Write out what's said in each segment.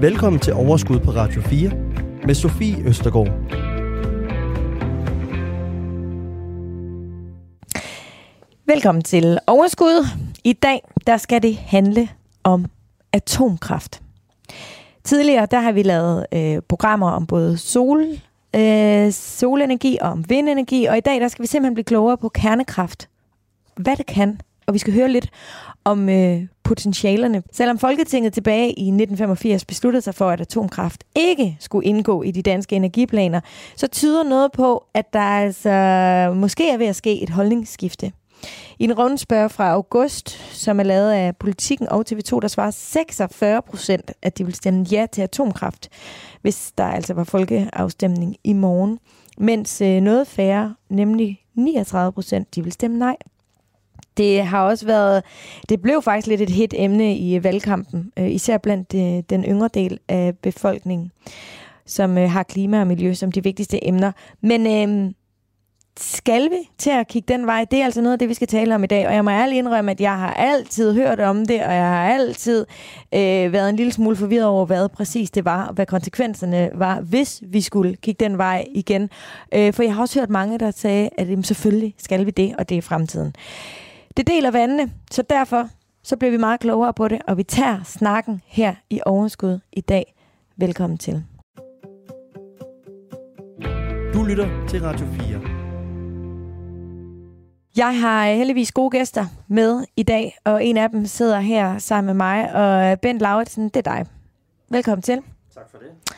Velkommen til Overskud på Radio 4 med Sofie Østergaard. Velkommen til Overskud. I dag der skal det handle om atomkraft. Tidligere der har vi lavet øh, programmer om både sol, øh, solenergi og om vindenergi, og i dag der skal vi simpelthen blive klogere på kernekraft. Hvad det kan, og vi skal høre lidt om øh, potentialerne. Selvom Folketinget tilbage i 1985 besluttede sig for, at atomkraft ikke skulle indgå i de danske energiplaner, så tyder noget på, at der altså måske er ved at ske et holdningsskifte. I en rundspørg fra august, som er lavet af Politiken og TV2, der svarer 46 procent, at de vil stemme ja til atomkraft, hvis der altså var folkeafstemning i morgen. Mens øh, noget færre, nemlig 39 procent, de vil stemme nej. Det har også været, det blev faktisk lidt et hit emne i øh, valgkampen, øh, især blandt øh, den yngre del af befolkningen, som øh, har klima og miljø som de vigtigste emner. Men øh, skal vi til at kigge den vej? Det er altså noget af det, vi skal tale om i dag. Og jeg må ærligt indrømme, at jeg har altid hørt om det, og jeg har altid øh, været en lille smule forvirret over, hvad præcis det var, og hvad konsekvenserne var, hvis vi skulle kigge den vej igen. Øh, for jeg har også hørt mange, der sagde, at jamen, selvfølgelig skal vi det, og det er fremtiden. Det deler vandene, så derfor så bliver vi meget klogere på det, og vi tager snakken her i Overskud i dag. Velkommen til. Du lytter til Radio 4. Jeg har heldigvis gode gæster med i dag, og en af dem sidder her sammen med mig, og Bent Lauritsen, det er dig. Velkommen til. Tak for det.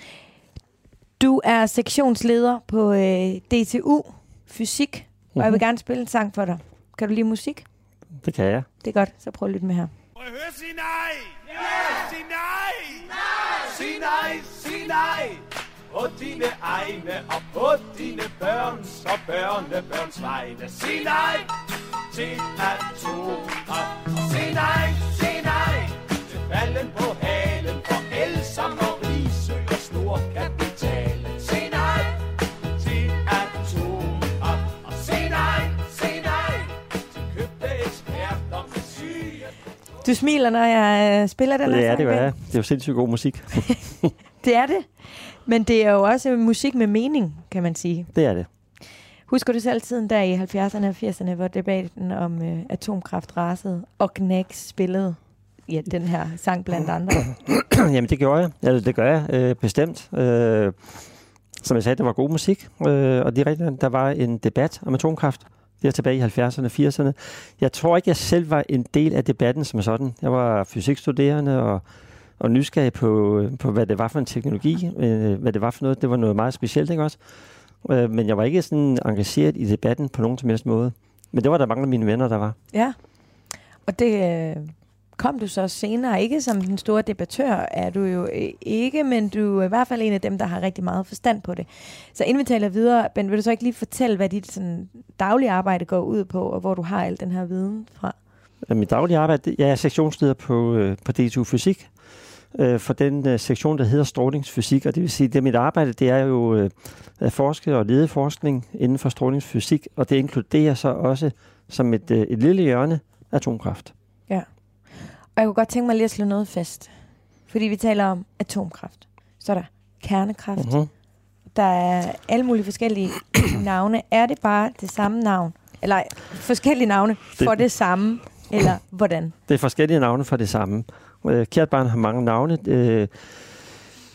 Du er sektionsleder på øh, DTU Fysik, og jeg vil mhm. gerne spille en sang for dig. Kan du lide musik? Det kan jeg. Det er godt, så prøv at lytte med her. Må jeg høre sige nej? Ja! Sig nej! Nej! Sig nej, sig nej! på dine egne og på dine børns og børnebørns vegne. Sig nej til atomer. Sig nej, sig nej til falden på halen Du smiler, når jeg øh, spiller den her Ja, det gør jeg. Det er jo sindssygt god musik. det er det. Men det er jo også musik med mening, kan man sige. Det er det. Husker du selv tiden der i 70'erne og 80'erne, hvor debatten om øh, atomkraft rasede, og Knacks spillede ja, den her sang blandt andre? Jamen, det gjorde jeg. Ja, det gør jeg øh, bestemt. Øh, som jeg sagde, det var god musik, øh, og det rigtigt, der var en debat om atomkraft. Det er tilbage i 70'erne og 80'erne. Jeg tror ikke, jeg selv var en del af debatten som sådan. Jeg var fysikstuderende og og nysgerrig på, på, hvad det var for en teknologi, øh, hvad det var for noget. Det var noget meget specielt, ikke også? Øh, men jeg var ikke sådan engageret i debatten på nogen som helst måde. Men det var der mange af mine venner, der var. Ja, og det øh, kom du så senere. Ikke som den store debattør er du jo øh, ikke, men du er i hvert fald en af dem, der har rigtig meget forstand på det. Så inden vi taler videre, Ben, vil du så ikke lige fortælle, hvad dit sådan, daglige arbejde går ud på, og hvor du har al den her viden fra? Mit daglige arbejde, jeg er sektionsleder på, øh, på DTU Fysik, øh, for den øh, sektion, der hedder strålingsfysik. Og det vil sige, at mit arbejde det er jo øh, at forske og lede forskning inden for strålingsfysik, og det inkluderer så også som et, øh, et lille hjørne atomkraft. Og jeg kunne godt tænke mig lige at slå noget fast. Fordi vi taler om atomkraft. Så er der kernekraft. Uh-huh. Der er alle mulige forskellige navne. Er det bare det samme navn? Eller forskellige navne for det, samme? Eller hvordan? Det er forskellige navne for det samme. Øh, kært barn har mange navne. Øh,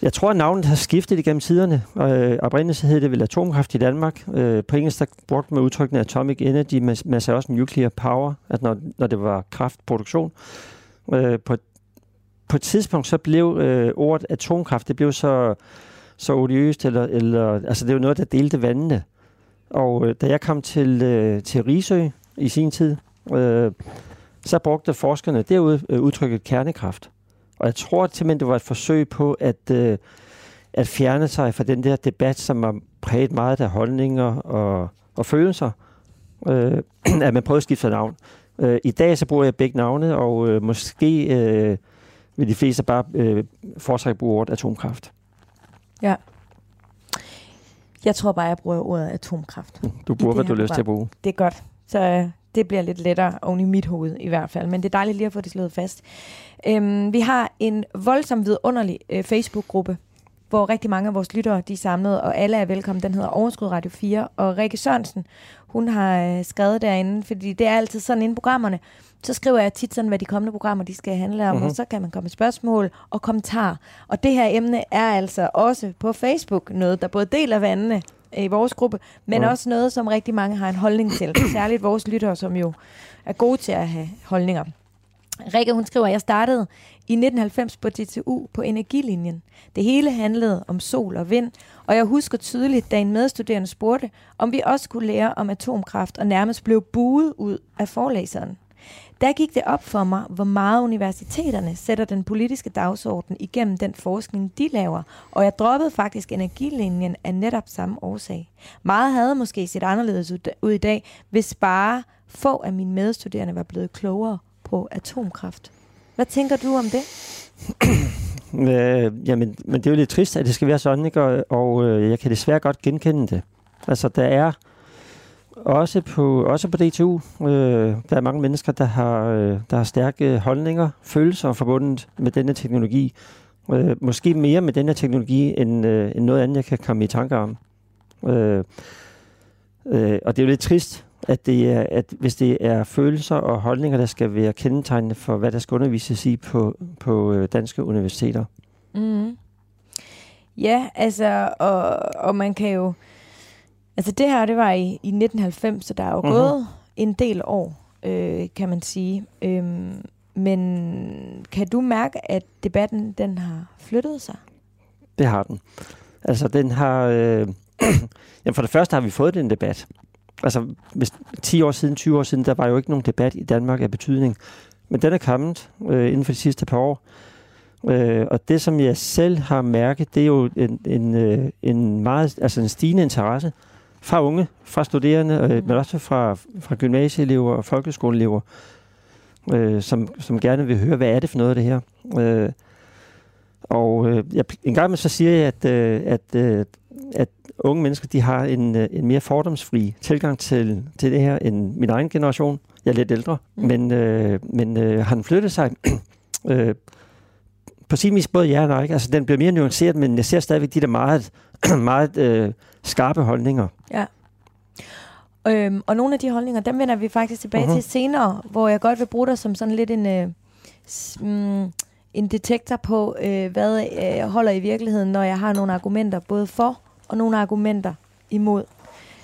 jeg tror, at navnet har skiftet igennem tiderne. Øh, oprindeligt hed det vel atomkraft i Danmark. Øh, på engelsk der brugte man udtrykkene atomic energy, men man sagde også nuclear power, at når, når det var kraftproduktion. Øh, på, på et tidspunkt så blev øh, ordet atomkraft, det blev så, så odiøst, eller, eller, altså det var noget, der delte vandene. Og øh, da jeg kom til, øh, til Risø i sin tid, øh, så brugte forskerne derude øh, udtrykket kernekraft. Og jeg tror simpelthen, det var et forsøg på at, øh, at fjerne sig fra den der debat, som har præget meget af holdninger og, og følelser, øh, at man prøvede at skifte navn. Øh, I dag så bruger jeg begge navne, og øh, måske øh, vil de fleste bare øh, foretrække bruge ordet atomkraft. Ja. Jeg tror bare, jeg bruger ordet atomkraft. Du bruger, hvad du har lyst til at bruge. Det er godt. Så øh, Det bliver lidt lettere oven i mit hoved i hvert fald, men det er dejligt lige at få det slået fast. Øhm, vi har en voldsomt vidunderlig øh, Facebook-gruppe, hvor rigtig mange af vores lyttere de er samlet, og alle er velkommen. Den hedder Overskud Radio 4, og Rikke Sørensen, hun har øh, skrevet derinde, fordi det er altid sådan inde i programmerne, så skriver jeg tit sådan, hvad de kommende programmer de skal handle om, mm-hmm. og så kan man komme med spørgsmål og kommentarer. Og det her emne er altså også på Facebook noget, der både deler vandene i vores gruppe, men Ja. også noget, som rigtig mange har en holdning til. Særligt vores lyttere, som jo er gode til at have holdninger. Rikke, hun skriver, jeg startede i 1990 på DTU på energilinjen. Det hele handlede om sol og vind, og jeg husker tydeligt, da en medstuderende spurgte, om vi også kunne lære om atomkraft, og nærmest blev buet ud af forelæseren. Der gik det op for mig, hvor meget universiteterne sætter den politiske dagsorden igennem den forskning, de laver, og jeg droppede faktisk energilinjen af netop samme årsag. Meget havde måske set anderledes ud- ud i dag, hvis bare få af mine medstuderende var blevet klogere på atomkraft. Hvad tænker du om det? Øh, jamen, men det er jo lidt trist, at det skal være sådan, ikke? Og, og øh, jeg kan desværre godt genkende det. Altså, der er også på, også på DTU, øh, der er mange mennesker, der har, øh, der har stærke holdninger, følelser forbundet med denne teknologi. Øh, måske mere med denne teknologi, end, øh, end noget andet, jeg kan komme i tanke om. Øh, øh, og det er jo lidt trist, at, det er, at hvis det er følelser og holdninger, der skal være kendetegnende for, hvad der skal undervises i på, på øh, danske universiteter. Mm. Ja, altså, og, og man kan jo... Altså det her, det var i, i 1990, så der er jo Mhm. mm-hmm. gået en del år, øh, kan man sige. Øhm, men kan du mærke, at debatten, den har flyttet sig? Det har den. Altså, den har... Øh, jamen, for det første har vi fået den debat. Altså, hvis 10 år siden, 20 år siden, der var jo ikke nogen debat i Danmark af betydning. Men den er kommet øh, inden for de sidste par år. Øh, og det, som jeg selv har mærket, det er jo en, en, øh, en meget, altså en stigende interesse fra unge, fra studerende, øh, men også fra, fra gymnasieelever og folkeskoleelever, øh, som, som gerne vil høre, hvad er det for noget af det her. Øh, og øh, jeg, en gang med så siger jeg, at, øh, at, øh, at unge mennesker de har en, øh, en mere fordomsfri tilgang til, til det her end min egen generation. Jeg er lidt ældre, Mm. men, øh, men øh, har den flyttet sig øh, på sin vis både ja og nej. Altså, den bliver mere nuanceret, men jeg ser stadigvæk de der meget, meget øh, skarpe holdninger. Øhm, og nogle af de holdninger, dem vender vi faktisk tilbage uh-huh. til senere, hvor jeg godt vil bruge dig som sådan lidt en, øh, mm, en detektor på, øh, hvad øh, holder i virkeligheden, når jeg har nogle argumenter både for og nogle argumenter imod.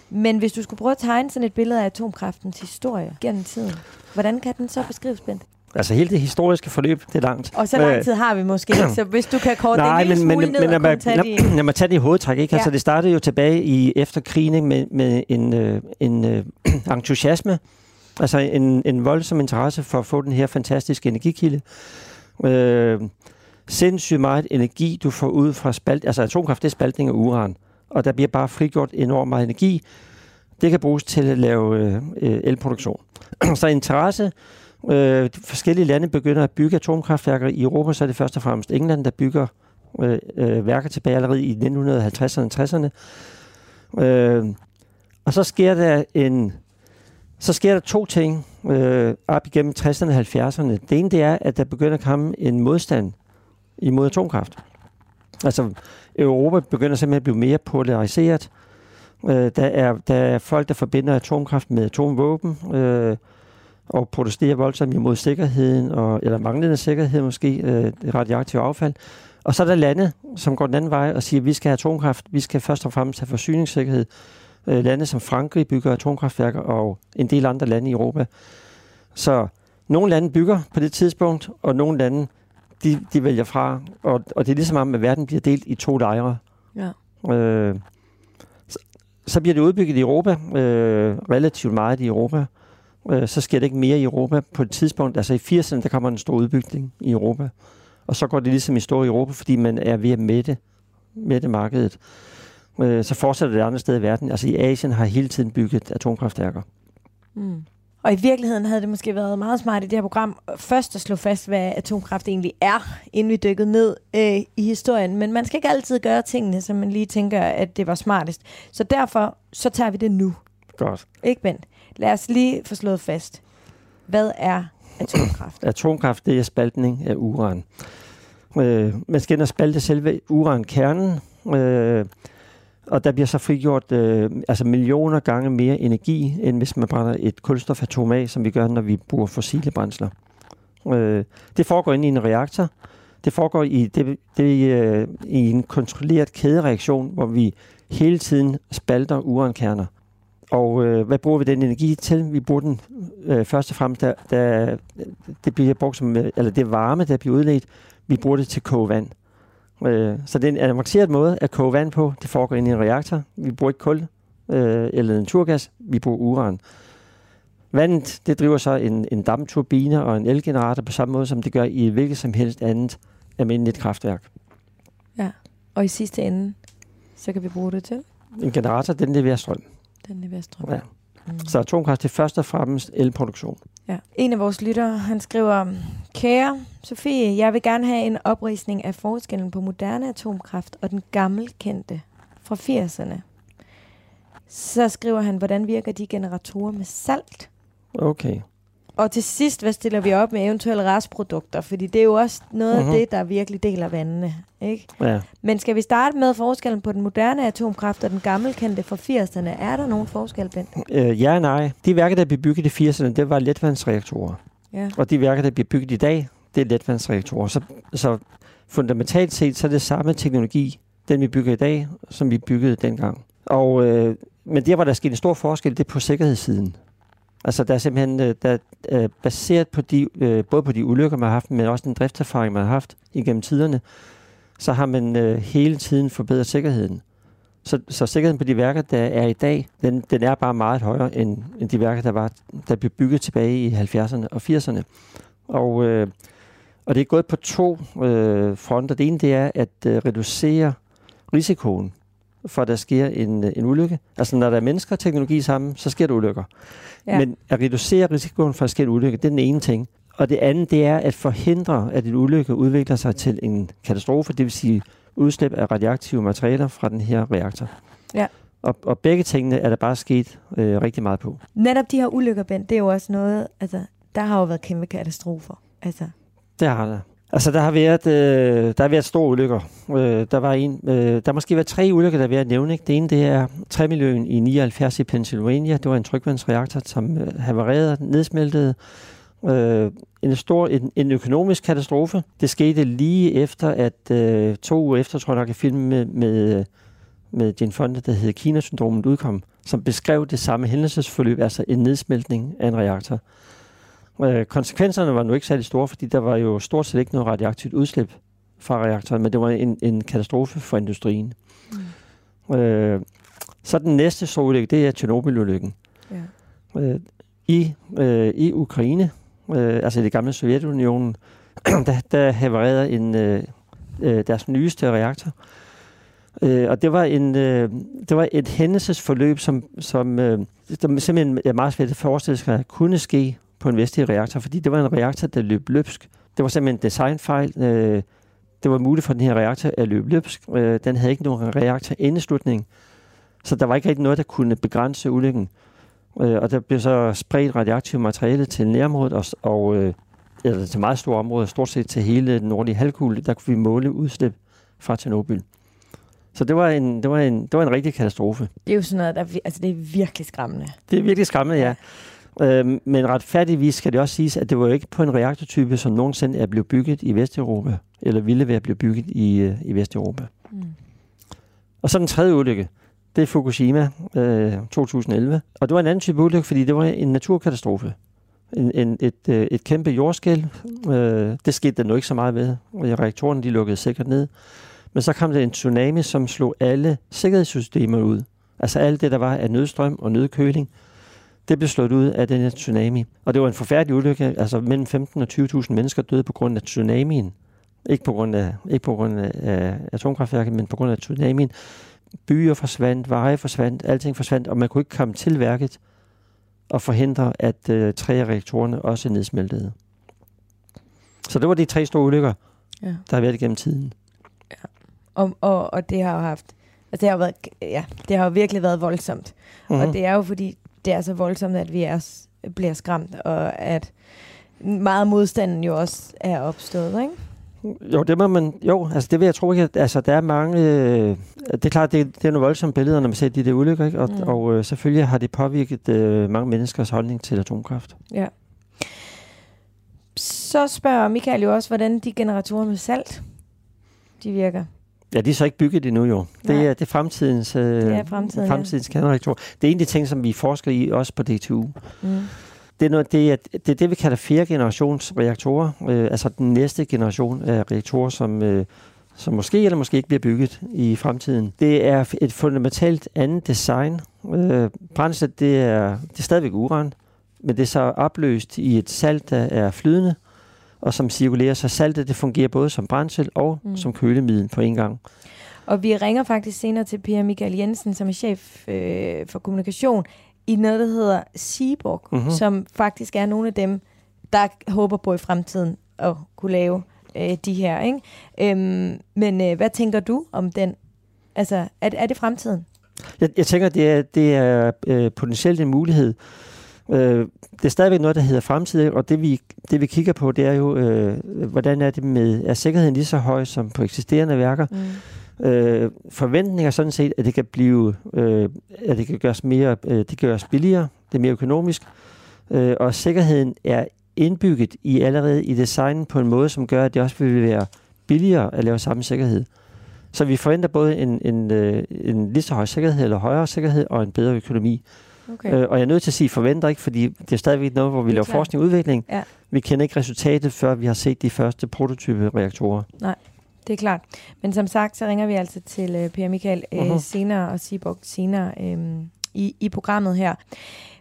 Men hvis du skulle prøve at tegne sådan et billede af atomkraftens historie gennem tiden, hvordan kan den så beskrives, Bent? Altså hele det historiske forløb, det er langt. Og så lang Øh, tid har vi måske ikke, så hvis du kan korte det Nej, en lille men, smule men, ned men og mig, tage de... lad, lad mig tage det i hovedtræk. Ikke? Altså, Ja. det startede jo tilbage i efter krigen ikke? med, med en, øh, en øh, entusiasme, altså en, en voldsom interesse for at få den her fantastiske energikilde. Øh, sindssygt meget energi, du får ud fra spalt, altså atomkraft, det er spaltning af uran, og der bliver bare frigjort enormt meget energi. Det kan bruges til at lave øh, øh elproduktion. Så interesse Øh, forskellige lande begynder at bygge atomkraftværker. I Europa så er det først og fremmest England, der bygger øh, øh, værker tilbage allerede i 1950'erne og 60'erne. Øh, og så sker der en så sker der to ting øh, op igennem 60'erne og 70'erne. Det ene det er, at der begynder at komme en modstand imod atomkraft. Altså, Europa begynder simpelthen at blive mere polariseret. Øh, der, er, der er folk, der forbinder atomkraft med atomvåben, øh, og protesterer voldsomt imod sikkerheden, og, eller manglende sikkerhed måske, øh, radioaktiv affald. Og så er der lande, som går den anden vej og siger, at vi skal have atomkraft, vi skal først og fremmest have forsyningssikkerhed. Øh, lande som Frankrig bygger atomkraftværker, og en del andre lande i Europa. Så nogle lande bygger på det tidspunkt, og nogle lande, de, de vælger fra. Og, og det er ligesom om, at verden bliver delt i to lejre. Ja. Øh, så, så bliver det udbygget i Europa, øh, relativt meget i Europa. Øh, så sker det ikke mere i Europa på et tidspunkt. Altså i 80'erne, der kommer en stor udbygning i Europa. Og så går det ligesom i stå i Europa, fordi man er ved at mætte, mætte markedet. Øh, så fortsætter det andre steder i verden. Altså i Asien har hele tiden bygget atomkraftværker. Mm. Og i virkeligheden havde det måske været meget smart i det her program først at slå fast, hvad atomkraft egentlig er, inden vi dykkede ned øh, i historien. Men man skal ikke altid gøre tingene, som man lige tænker, at det var smartest. Så derfor, så tager vi det nu. Godt. Ikke, Bent? lad os lige få slået fast. Hvad er atomkraft? Atomkraft, det er spaltning af uran. Øh, man skal ind og spalte selve urankernen, øh, og der bliver så frigjort øh, altså millioner gange mere energi, end hvis man brænder et kulstofatom af, som vi gør, når vi bruger fossile brændsler. Øh, det foregår inde i en reaktor. Det foregår i, det, det, øh, i en kontrolleret kædereaktion, hvor vi hele tiden spalter urankerner. Og øh, hvad bruger vi den energi til? Vi bruger den øh, først og fremmest, da, da det bliver brugt som, øh, eller det varme, der bliver udledt, vi bruger det til at koge vand. Øh, så det er en avanceret måde at koge vand på. Det foregår inde i en reaktor. Vi bruger ikke kul øh, eller naturgas, vi bruger uran. Vandet, det driver så en, en dampturbine og en elgenerator på samme måde, som det gør i hvilket som helst andet almindeligt kraftværk. Ja. Og i sidste ende, så kan vi bruge det til? En generator, den leverer strøm. Den leverer strøm. Ja. Mm. Så atomkraft det er først og fremmest elproduktion. Ja. En af vores lyttere, han skriver, Kære Sofie, jeg vil gerne have en oprisning af forskellen på moderne atomkraft og den gammelkendte fra 80'erne. Så skriver han, hvordan virker de generatorer med salt? Okay. Og til sidst, hvad stiller vi op med eventuelle restprodukter? Fordi det er jo også noget Mhm. af det, der virkelig deler vandene. Ikke? Ja. Men skal vi starte med forskellen på den moderne atomkraft og den gammelkendte fra 80'erne? Er der nogen forskel, Bent? Øh, ja nej. De værker, der blev bygget i 80'erne, det var letvandsreaktorer. Ja. Og de værker, der bliver bygget i dag, det er letvandsreaktorer. Så, så fundamentalt set, så er det samme teknologi, den vi bygger i dag, som vi byggede dengang. Og, øh, men der, hvor der er sket en stor forskel, det er på sikkerhedssiden. Altså, der er simpelthen øh, der, øh, baseret på de, øh, både på de ulykker, man har haft, men også den driftserfaring, man har haft igennem tiderne, så har man øh, hele tiden forbedret sikkerheden. Så, så sikkerheden på de værker, der er i dag, den, den er bare meget højere end, end de værker, der, var, der blev bygget tilbage i 70'erne og 80'erne. Og, øh, og det er gået på to øh, fronter. Det ene det er at øh, reducere risikoen for, at der sker en, en ulykke. Altså når der er mennesker og teknologi sammen, så sker der ulykker. Ja. Men at reducere risikoen for at ske en ulykke, det er den ene ting. Og det andet, det er at forhindre, at en ulykke udvikler sig til en katastrofe, det vil sige udslip af radioaktive materialer fra den her reaktor. Ja. Og, og begge tingene er der bare sket øh, rigtig meget på. Netop de her ulykker, Bent, det er jo også noget, altså, der har jo været kæmpe katastrofer. Altså, Det har der. Altså, der har været, øh, der har været store ulykker. Øh, der var en, øh, der har måske været tre ulykker, der er ved at nævne. Ikke? Det ene, det er træmiljøen i 79 i Pennsylvania. Det var en trykvandsreaktor, som øh, havarerede, nedsmeltede. Øh, en stor, en, en økonomisk katastrofe. Det skete lige efter, at øh, to uger efter, tror jeg nok, at filmen med, med, med Jane Fonda, der hed Kina-syndromet, udkom, som beskrev det samme hændelsesforløb, altså en nedsmeltning af en reaktor. Øh, konsekvenserne var nu ikke særlig store, fordi der var jo stort set ikke noget radioaktivt udslip fra reaktoren, men det var en, en katastrofe for industrien. Mm. Øh, så den næste store ulykke, det er Tjernobyl-ulykken. ja. Øh, I, øh, I Ukraine, øh, altså i det gamle Sovjetunionen, der, der havarerede en, øh, øh, deres nyeste reaktor. Øh, og det var, en, øh, det var et hændelsesforløb, som, som øh, som simpelthen er meget svært at forestille sig, kunne ske på en vestlig reaktor, fordi det var en reaktor, der løb løbsk. Det var simpelthen en designfejl. Øh, det var muligt for den her reaktor at løbe løbsk. Øh, den havde ikke nogen reaktorindeslutning, så der var ikke rigtig noget, der kunne begrænse ulykken. Øh, og der blev så spredt radioaktivt materiale til nærområdet, og, og øh, eller til meget store områder, stort set til hele den nordlige halvkugle, der kunne vi måle udslip fra Tjernobyl. Så det var en, det var en, det var en rigtig katastrofe. Det er jo sådan noget, der, altså det er virkelig skræmmende. Det er virkelig skræmmende, ja. Øhm, men retfærdigvis skal det også siges, at det var jo ikke på en reaktortype, som nogensinde er blevet bygget i Vesteuropa, eller ville være blevet bygget i, øh, i Vesteuropa. Mm. Og så den tredje ulykke, det er Fukushima øh, 2011. Og det var en anden type ulykke, fordi det var en naturkatastrofe. En, en, et, øh, et kæmpe jordskæl. Øh, det skete der nu ikke så meget ved. Reaktorerne de lukkede sikkert ned. Men så kom der en tsunami, som slog alle sikkerhedssystemer ud. Altså alt det, der var af nødstrøm og nødkøling, det blev slået ud af den her tsunami. Og det var en forfærdelig ulykke. Altså mellem 15 og 20.000 mennesker døde på grund af tsunamien. Ikke på grund af, ikke på grund af, af atomkraftværket, men på grund af tsunamien. Byer forsvandt, veje forsvandt, alting forsvandt, og man kunne ikke komme til værket og forhindre, at øh, tre af reaktorerne også nedsmeltede. Så det var de tre store ulykker, Ja. der har været igennem tiden. Og, og, og det har jo haft, altså det har, været, ja, det har jo virkelig været voldsomt. Mm. Mhm. Og det er jo fordi, det er så voldsomt, at vi er, bliver skræmt, og at meget modstanden jo også er opstået, ikke? Jo, det må man, jo, altså det vil jeg tro ikke, at, altså der er mange, øh, det er klart, det, det er nogle voldsomme billeder, når man ser de der ulykker, ikke? Og, mm. og øh, selvfølgelig har det påvirket øh, mange menneskers holdning til atomkraft. Ja. Så spørger Michael jo også, hvordan de generatorer med salt, de virker. Ja, de er så ikke bygget endnu jo. Det Nej. er, det er fremtidens, øh, Det er fremtiden, ja. fremtidens kernereaktorer. Det er en af de ting, som vi forsker i, også på DTU. Mm. Det er, noget, det, er, det er det, vi kalder fjerde generations reaktorer. Øh, altså den næste generation af reaktorer, som, øh, som måske eller måske ikke bliver bygget i fremtiden. Det er et fundamentalt andet design. Øh, brændsel, det er, det er stadigvæk uran, men det er så opløst i et salt, der er flydende, og som cirkulerer. Så saltet det fungerer både som brændsel og Mm. som kølemiddel på en gang. Og vi ringer faktisk senere til Per Michael Jensen, som er chef øh, for kommunikation i noget, der hedder Seaborg, mm-hmm. Mhm. som faktisk er nogle af dem, der håber på i fremtiden at kunne lave øh, de her. Ikke? Øhm, men øh, hvad tænker du om den? Altså, er, er det fremtiden? Jeg, jeg tænker, det er, det er øh, potentielt en mulighed. Øh, det er stadigvæk noget, der hedder fremtid, og det vi, det vi kigger på, det er jo, øh, hvordan er det med, er sikkerheden lige så høj som på eksisterende værker? Mm. Øh, forventninger er sådan set, at det kan blive, øh, at det kan gøres mere, øh, det kan gøres billigere, det er mere økonomisk, øh, og sikkerheden er indbygget i allerede i designen på en måde, som gør, at det også vil være billigere at lave samme sikkerhed. Så vi forventer både en, en, øh, en lige så høj sikkerhed, eller højere sikkerhed, og en bedre økonomi. Okay. Øh, og jeg er nødt til at sige forventer ikke, fordi det er stadigvæk noget, hvor vi er laver klart. forskning og udvikling. Ja. Vi kender ikke resultatet, før vi har set de første prototype reaktorer. Det er klart. Men som sagt, så ringer vi altså til øh, Per Michael øh, Mhm. senere og Seaborg senere øh, i, i programmet her.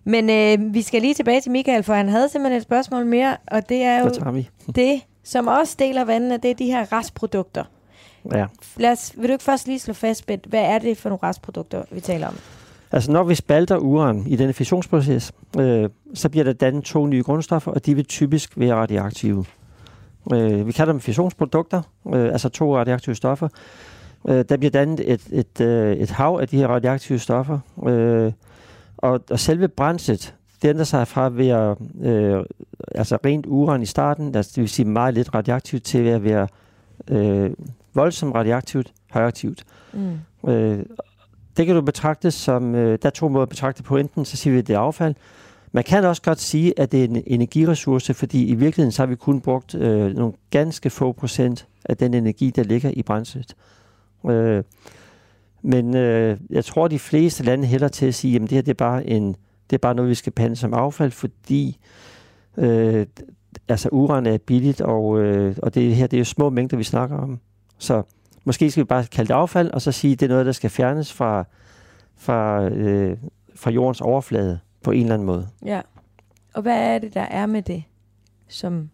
Men øh, vi skal lige tilbage til Michael, for han havde simpelthen et spørgsmål mere, og det er jo det, som også deler vandene, det er de her restprodukter. Ja. Lad os, vil du ikke først lige slå fast, Bent, hvad er det for nogle restprodukter, vi taler om? Altså når vi spalter uran i denne fissionsproces, øh, så bliver der dannet to nye grundstoffer, og de vil typisk være radioaktive. Øh, vi kalder dem fissionsprodukter, øh, altså to radioaktive stoffer. Øh, der bliver dannet et, et, øh, et hav af de her radioaktive stoffer, øh, og, og selve brændslet, det ændrer sig fra at være øh, altså rent uran i starten, altså det vil sige meget lidt radioaktivt, til at være øh, voldsomt radioaktivt, højaktivt. Mm. Øh, det kan du betragte som, øh, der er to måder at betragte på. Enten så siger vi, at det er affald. Man kan også godt sige, at det er en energiressource, fordi i virkeligheden så har vi kun brugt øh, nogle ganske få procent af den energi, der ligger i brændslet. Øh, men øh, jeg tror, de fleste lande hælder til at sige, at det her det er, bare en, det er bare noget, vi skal pande som affald, fordi øh, altså uran er billigt, og, øh, og det her det er jo små mængder, vi snakker om. Så Måske skal vi bare kalde det affald, og så sige, at det er noget, der skal fjernes fra, fra, øh, fra jordens overflade på en eller anden måde. Ja. Og hvad er det, der er med det, som,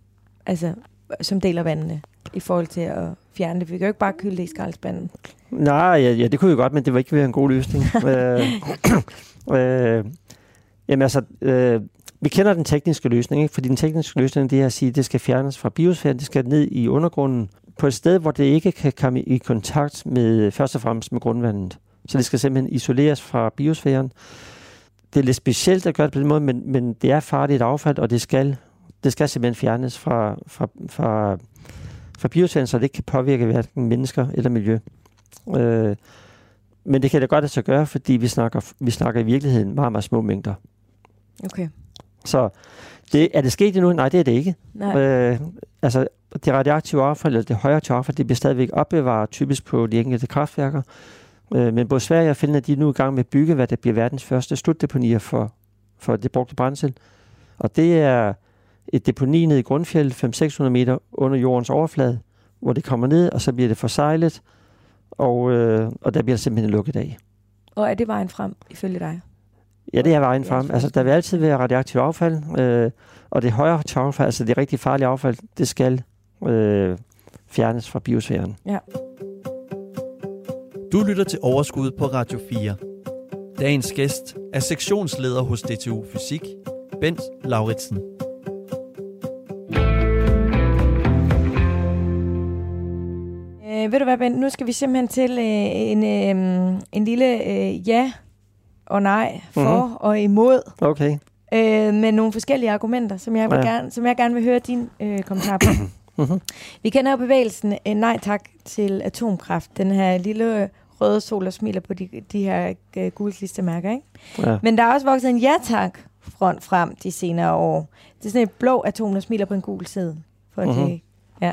altså, som deler vandene i forhold til at fjerne det? Vi kan jo ikke bare kylde det i skraldespanden. Nej, ja, ja, det kunne vi godt, men det var ikke være en god løsning. øh, øh, jamen altså, øh, vi kender den tekniske løsning, ikke? fordi den tekniske løsning det er at sige, at det skal fjernes fra biosfæren, det skal ned i undergrunden, på et sted, hvor det ikke kan komme i kontakt med, først og fremmest med grundvandet. Så det skal simpelthen isoleres fra biosfæren. Det er lidt specielt at gøre det på den måde, men, men det er farligt affald, og det skal, det skal simpelthen fjernes fra, fra, fra, fra biosfæren, så det ikke kan påvirke hverken mennesker eller miljø. Øh, men det kan det godt at så gøre, fordi vi snakker, vi snakker i virkeligheden meget, meget små mængder. Okay. Så det, er det sket endnu? Nej, det er det ikke. Nej. Øh, altså, det radioaktive affald, eller det højere affald, det bliver stadigvæk opbevaret typisk på de enkelte kraftværker. Øh, men både Sverige og Finland, de er nu i gang med at bygge, hvad der bliver verdens første slutdeponier for, for det brugte brændsel. Og det er et deponi nede i grundfjellet, 500-600 meter under jordens overflade, hvor det kommer ned, og så bliver det forsejlet, og, øh, og der bliver det simpelthen lukket af. Og er det vejen frem, ifølge dig? Ja, det er vejen Ja, frem. Altså, der vil altid være radioaktivt affald, øh, og det højere affald, altså det rigtig farlige affald, det skal øh, fjernes fra biosfæren. Du lytter til Overskud på Radio 4. Dagens gæst er sektionsleder hos DTU Fysik, Bent Lauritsen. Øh, ved du hvad, Ben? Nu skal vi simpelthen til øh, en, øh, en lille øh, ja- og nej, for mm-hmm. og imod, Okay. øh, med nogle forskellige argumenter, som jeg, vil Ja. gerne, som jeg gerne vil høre din øh, kommentar på. Mhm. Vi kender jo bevægelsen øh, Nej tak til atomkraft. Den her lille røde sol, der smiler på de, de her øh, gule klistermærker. Ikke? Ja. Men der er også vokset en ja tak front frem de senere år. Det er sådan et blå atom, der smiler på en gul side. For mm-hmm. Mhm. det, ja.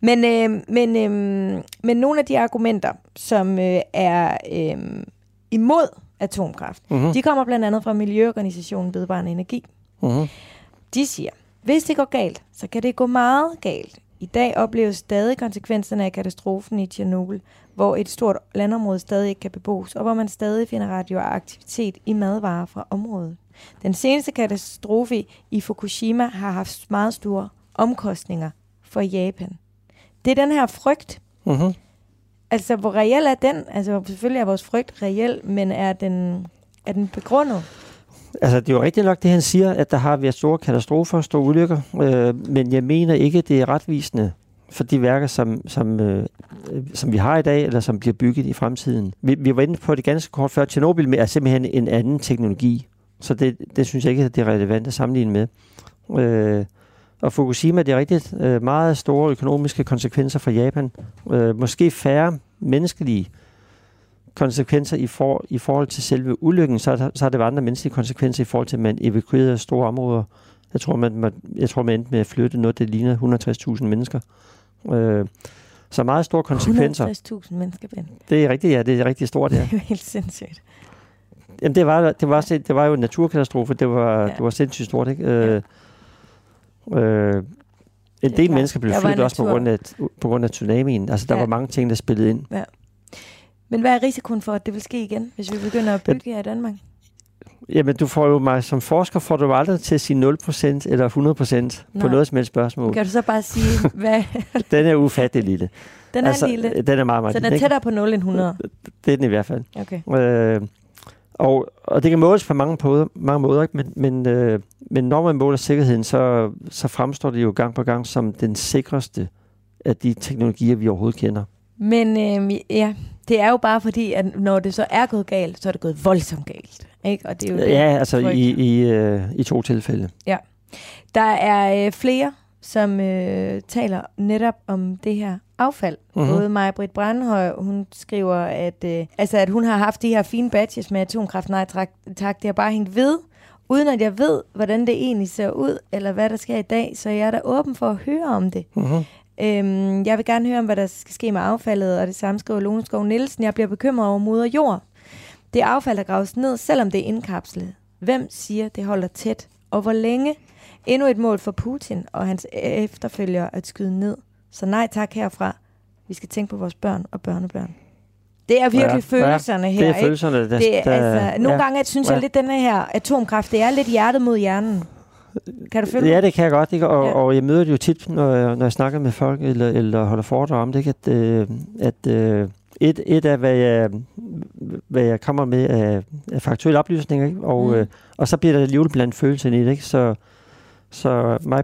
Men, øh, men, øh, men nogle af de argumenter, som øh, er øh, imod atomkraft, Mhm. de kommer blandt andet fra Miljøorganisationen Vedvarende Energi. Mhm. De siger, hvis det går galt, så kan det gå meget galt. I dag opleves stadig konsekvenserne af katastrofen i Tjernobyl, hvor et stort landområde stadig ikke kan bebos, og hvor man stadig finder radioaktivitet i madvarer fra området. Den seneste katastrofe i Fukushima har haft meget store omkostninger for Japan. Det er den her frygt. Mhm. Altså, hvor reel er den? Altså, selvfølgelig er vores frygt reel, men er den, er den begrundet? Altså, det er jo rigtigt nok, det han siger, at der har været store katastrofer, store ulykker, øh, men jeg mener ikke, det er retvisende for de værker, som, som, øh, øh, som vi har i dag, eller som bliver bygget i fremtiden. Vi, vi var inde på det ganske kort før. Tjernobyl er simpelthen en anden teknologi, så det, det synes jeg ikke, at det er relevant at sammenligne med. Øh, og Fukushima, det er rigtigt, øh, meget store økonomiske konsekvenser for Japan. Øh, måske færre menneskelige konsekvenser i, for, i forhold til selve ulykken, så, så har det været andre menneskelige konsekvenser i forhold til, at man evakuerede store områder. Jeg tror, man, man, jeg tror, man endte med at flytte noget, der ligner 160.000 mennesker. Øh, så meget store konsekvenser. 160.000 mennesker, Ben. Det er rigtigt, ja, det er rigtig stort, Det ja. er jo helt sindssygt. Jamen, det var, det var, sind- det var jo en naturkatastrofe, det var, Ja. ja. det var sindssygt stort, ikke? Øh, øh, en del mennesker blev flyttet også på grund, af, på grund af tsunamien. Altså, der Ja. var mange ting, der spillede ind. Men hvad er risikoen for, at det vil ske igen, hvis vi begynder at bygge her i Danmark? Jamen, du får jo mig som forsker, får du aldrig til at sige 0% eller 100% på Nej. noget som helst spørgsmål. Kan du så bare sige, hvad Den er ufattelig lille. den er altså, lille? Den er meget, meget Så den er ikke? tættere på 0 end 100? Det er den i hvert fald. Okay. Øh, og, og det kan måles på mange, måder, mange måder, ikke? Men, men, øh, men når man måler sikkerheden, så, så fremstår det jo gang på gang som den sikreste af de teknologier, vi overhovedet kender. Men øhm, ja, det er jo bare fordi, at når det så er gået galt, så er det gået voldsomt galt. Ikke? Og det er jo det, Ja, altså i, i, øh, i to tilfælde. Der er øh, flere, som øh, taler netop om det her affald. Mhm. Mm-hmm. Både Maja Britt Brandhøj, hun skriver, at, øh, altså, at hun har haft de her fine badges med atomkraft. Nej, tak, tak, det har bare hængt ved, uden at jeg ved, hvordan det egentlig ser ud, eller hvad der sker i dag. Så jeg er da åben for at høre om det. Mm-hmm. Øhm, jeg vil gerne høre om, hvad der skal ske med affaldet, og det samme skriver Lone Skov Nielsen. Jeg bliver bekymret over moder jord. Det affald, der graves ned, selvom det er indkapslet. Hvem siger, det holder tæt? Og hvor længe? Endnu et mål for Putin og hans efterfølgere at skyde ned. Så nej tak herfra. Vi skal tænke på vores børn og børnebørn. Det er virkelig Ja, ja, følelserne her, Det er ikke? følelserne, der... Det der altså, nogle ja. gange synes jeg Ja. lidt, den her atomkraft, det er lidt hjertet mod hjernen. Kan du følge Ja, det kan jeg godt, ikke? Og, Ja. ja. og jeg møder det jo tit, når jeg, når jeg snakker med folk, eller, eller holder foredrag om det, at, øh, at øh, et, et af, hvad jeg, hvad jeg kommer med af, af faktuelle oplysninger, ikke? Og, mm. øh, og så bliver der alligevel blandt følelserne i det, ikke? Så, så mig,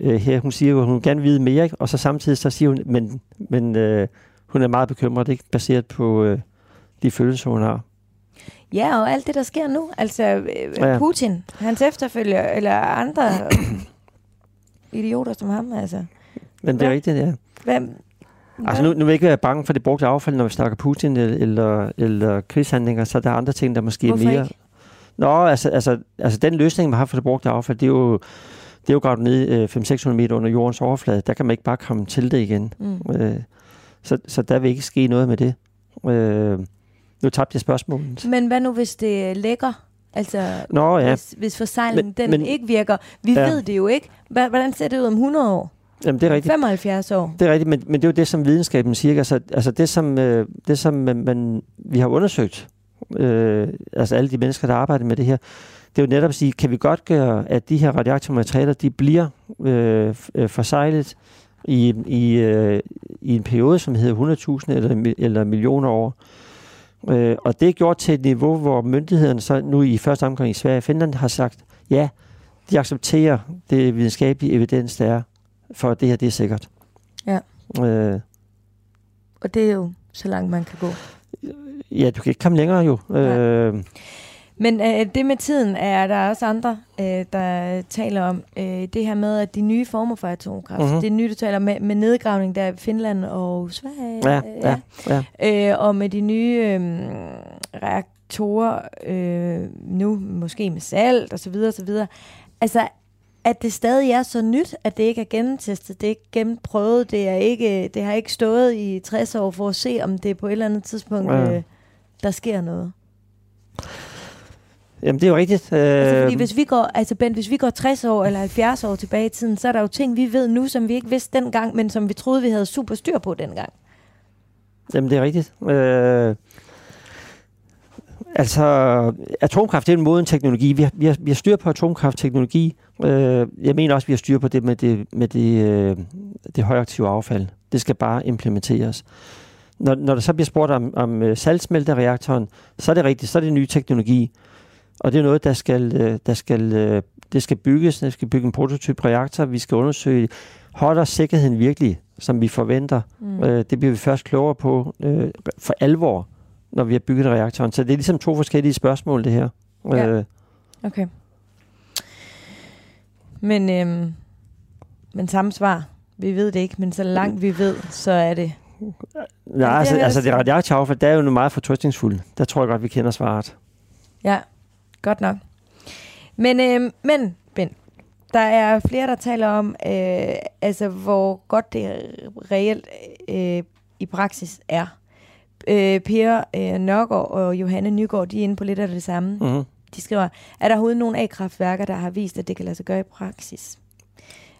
øh, her, hun siger jo, at hun gerne vil vide mere, ikke? og så samtidig så siger hun, men, men øh, hun er meget bekymret, ikke? baseret på øh, de følelser, hun har. Ja, og alt det, der sker nu. Altså øh, Ja. Putin, hans efterfølger, eller andre idioter som ham, altså. Men det er Ja. rigtigt, ja. Hvem? Altså nu, nu vil jeg ikke være bange for det brugte affald, når vi snakker Putin eller, eller, eller krigshandlinger, så der er andre ting, der måske Hvorfor er mere... ikke? Nå, altså, altså, altså den løsning, man har for det brugte affald, det er jo, det er jo gravet ned øh, 500-600 meter under jordens overflade. Der kan man ikke bare komme til det igen. Mm. Øh, så, så der vil ikke ske noget med det. Øh, nu tabte jeg spørgsmålet. Men hvad nu, hvis det lækker? Altså, Nå ja, hvis, hvis forsejlingen Men- den men- ikke virker. Vi Ja. ved det jo ikke. Hvordan ser det ud om 100 år? Jamen, det er rigtigt. 75 år? Det er rigtigt, men, men det er jo det, som videnskaben siger. Altså, altså det, som, øh, det, som man, man, vi har undersøgt, øh, altså alle de mennesker, der arbejder med det her, det er jo netop at sige, kan vi godt gøre, at de her radioaktive materialer, de bliver øh, forsejlet i, i, øh, i en periode, som hedder 100.000 eller, eller millioner år. Øh, og det er gjort til et niveau, hvor myndighederne så nu i første omgang i Sverige og Finland har sagt, ja, de accepterer det videnskabelige evidens, der er, for at det her det er sikkert. Ja. Øh, Og det er jo så langt, man kan gå. Ja, du kan ikke komme længere jo. Nej. Øh, Men øh, det med tiden er der også andre, øh, der taler om. Øh, det her med, at de nye former for atomkraft, Mhm. mm-hmm. det nye, du taler med, med nedgravning der i Finland og Sverige. Ja, ja, ja. Øh, og med de nye øh, reaktorer, øh, nu måske med salt og så videre, og så videre. Altså, at det stadig er så nyt, at det ikke er gennemtestet, det er ikke gennemprøvet, det, er ikke, det har ikke stået i 60 år for at se, om det på et eller andet tidspunkt, Ja. øh, der sker noget. Jamen, det er jo rigtigt. Altså, fordi Øh, hvis vi går, altså Ben, hvis vi går 60 år eller 70 år tilbage i tiden, så er der jo ting, vi ved nu, som vi ikke vidste dengang, men som vi troede, vi havde super styr på dengang. Jamen, det er rigtigt. Øh, altså, atomkraft det er en moden teknologi. Vi har, vi har, vi har styr på atomkraftteknologi. Øh, jeg mener også, vi har styr på det med det, med det, øh, det højaktive affald. Det skal bare implementeres. Når, når der så bliver spurgt om, om øh, saltsmeltereaktoren, så er det rigtigt, så er det ny teknologi. Og det er noget, der skal, øh, der skal, øh, det skal bygges. Der skal bygge en prototyp reaktor. Vi skal undersøge, holder sikkerheden virkelig, som vi forventer. Mm. Det bliver vi først klogere på for alvor, når vi har bygget reaktoren. Så det er ligesom to forskellige spørgsmål, det her. Ja. Okay. Men, øhm, men samme svar. Vi ved det ikke, men så langt vi ved, så er det. Nej, altså, altså det affald, der er jo noget meget fortrøstningsfuldt. Der tror jeg godt, vi kender svaret. Ja, godt nok. Men, øhm, men Ben, der er flere, der taler om, øh, altså, hvor godt det reelt øh, i praksis er. Øh, Per øh, Nørgaard og Johanne Nygaard, de er inde på lidt af det samme. Mm-hmm. De skriver, er der overhovedet nogle A-kraftværker, der har vist, at det kan lade sig gøre i praksis?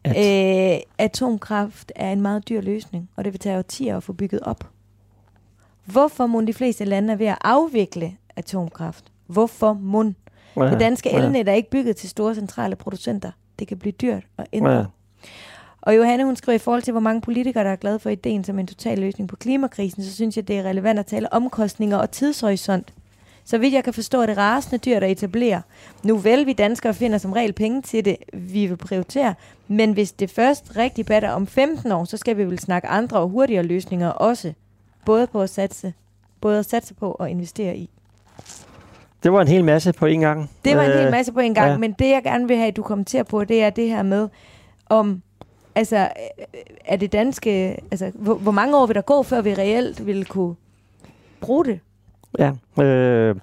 At, Øh, atomkraft er en meget dyr løsning, og det vil tage årtier at få bygget op. Hvorfor må de fleste lande er ved at afvikle atomkraft? Hvorfor må? ja, Det danske ja, elnet er ikke bygget til store centrale producenter. Det kan blive dyrt at ændre. Ja. Og Johanne, hun skriver, i forhold til, hvor mange politikere, der er glade for ideen som en total løsning på klimakrisen, så synes jeg, det er relevant at tale omkostninger og tidshorisont. Så vidt jeg kan forstå, er det rasende dyrt at etablere. Nu vel, vi danskere finder som regel penge til det, vi vil prioritere, men hvis det først rigtig batter om 15 år, så skal vi vel snakke andre og hurtigere løsninger også. Både på at satse, både at satse på og investere i. Det var en hel masse på en gang. Det var en Øh, hel masse på en gang, ja. men det jeg gerne vil have, at du kommenterer på, det er det her med, om, altså, øh, er det danske, altså, hvor, hvor mange år vil der gå, før vi reelt vil kunne bruge det? Ja. Øh,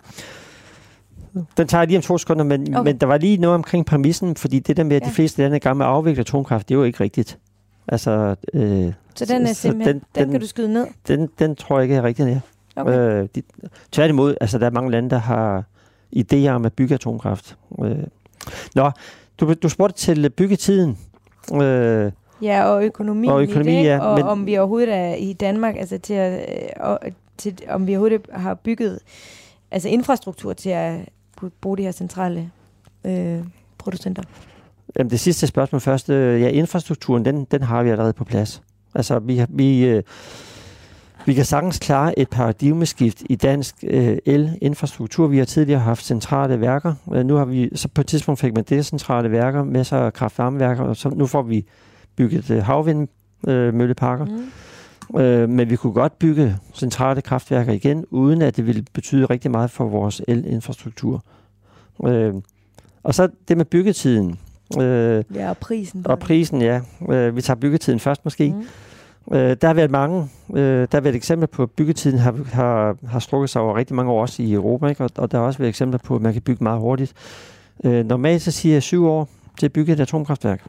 den tager jeg lige om to sekunder, men, okay. Men der var lige noget omkring præmissen, fordi det der med, at ja. De fleste lande er i gang med at afvikle atomkraft, det er jo ikke rigtigt. Altså, øh, Så den er simpelthen, den- den, den kan du skyde ned. den, den tror jeg ikke er rigtig nær. Okay. Øh, de, tværtimod, altså der er mange lande, der har idéer om at bygge atomkraft. Øh. Nå, du, du spurgte til byggetiden. Øh, Ja, og økonomien Og økonomi, i det, ja, og men- om vi overhovedet er i Danmark, altså til, at, øh, til om vi overhovedet har bygget altså infrastruktur til at bruge de her centrale øh, producenter. jamen det sidste spørgsmål først. Øh, ja, infrastrukturen, den, den har vi allerede på plads. Altså, vi, vi, øh, vi kan sagtens klare et paradigmeskift i dansk øh, el-infrastruktur. Vi har tidligere haft centrale værker. Øh, nu har vi, så på et tidspunkt fik man decentrale værker, masser af kraftvarmeværker, og så nu får vi bygget øh, havvindmølleparker. Øh, mølleparker. Øh, men vi kunne godt bygge centrale kraftværker igen, uden at det ville betyde rigtig meget for vores elinfrastruktur. Øh, og så det med byggetiden. Øh, Ja, og prisen. og prisen, ja. Øh, vi tager byggetiden først måske. Mm. Øh, der har været mange. Øh, der har været eksempler på, at byggetiden har, har, har strukket sig over rigtig mange år også i Europa. Ikke? Og, og der har også været eksempler på, at man kan bygge meget hurtigt. Øh, normalt så siger jeg syv år til at bygge et atomkraftværk.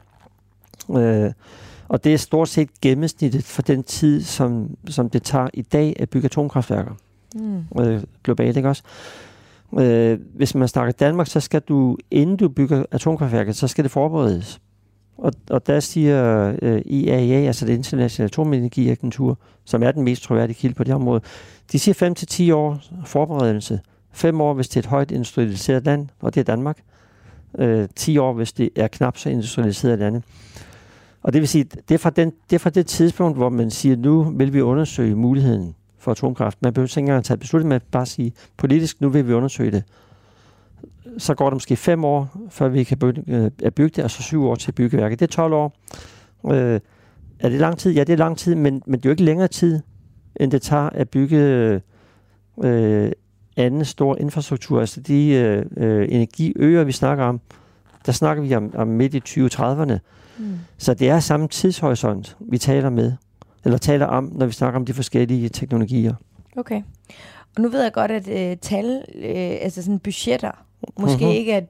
Øh, og det er stort set gennemsnittet for den tid, som, som det tager i dag at bygge atomkraftværker Mm. øh, globalt, ikke også? Øh, hvis man snakker Danmark, så skal du, inden du bygger atomkraftværket, så skal det forberedes. Og, og der siger øh, IAEA, altså det internationale atomenergiagentur, som er den mest troværdige kilde på det område, de siger 5-10 år forberedelse. 5 år, hvis det er et højt industrialiseret land, og det er Danmark. Øh, 10 år, hvis det er knap så industrialiseret lande. Og det vil sige, det er, fra den, det er fra det tidspunkt, hvor man siger, nu vil vi undersøge muligheden for atomkraft. Man behøver ikke engang at tage beslutning man at bare sige, politisk, nu vil vi undersøge det. Så går det måske fem år, før vi kan øh, bygge det, og så syv år til byggeværket. Det er 12 år. Øh, er det lang tid? Ja, det er lang tid, men, men det er jo ikke længere tid, end det tager at bygge øh, anden stor infrastruktur, altså de øh, øh, energiøer, vi snakker om, der snakker vi om, om midt i 2030'erne. Mm. Så det er samme tidshorisont, vi taler med, eller taler om, når vi snakker om de forskellige teknologier. Okay. Og nu ved jeg godt, at øh, tal, øh, altså sådan budgetter, måske mm-hmm. ikke er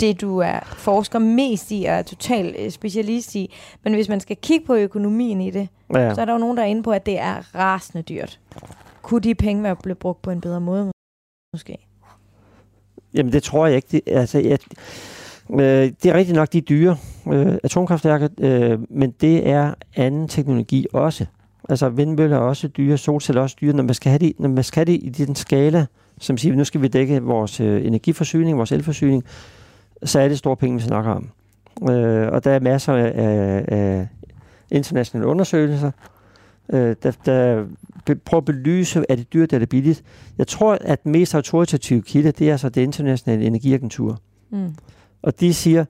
det, du er forsker mest i og er total øh, specialist i. Men hvis man skal kigge på økonomien i det, ja. så er der jo nogen, der er inde på, at det er rasende dyrt. Kunne de penge være blevet brugt på en bedre måde, måske? Jamen, det tror jeg ikke. Det, altså, jeg, øh, det er rigtigt nok, de er dyre, øh, atomkraftværker, øh, men det er anden teknologi også. Altså, vindmøller er også dyre, solceller er også dyre. Når man skal have det, når man skal have det i den skala, som siger, nu skal vi dække vores øh, energiforsyning, vores elforsyning, så er det store penge, vi snakker om. Øh, og der er masser af, af internationale undersøgelser, øh, der, der prøver at belyse, er det dyrt, er det billigt. Jeg tror, at den mest autoritative kilde, det er altså det internationale energiagentur. Mm. Og de siger,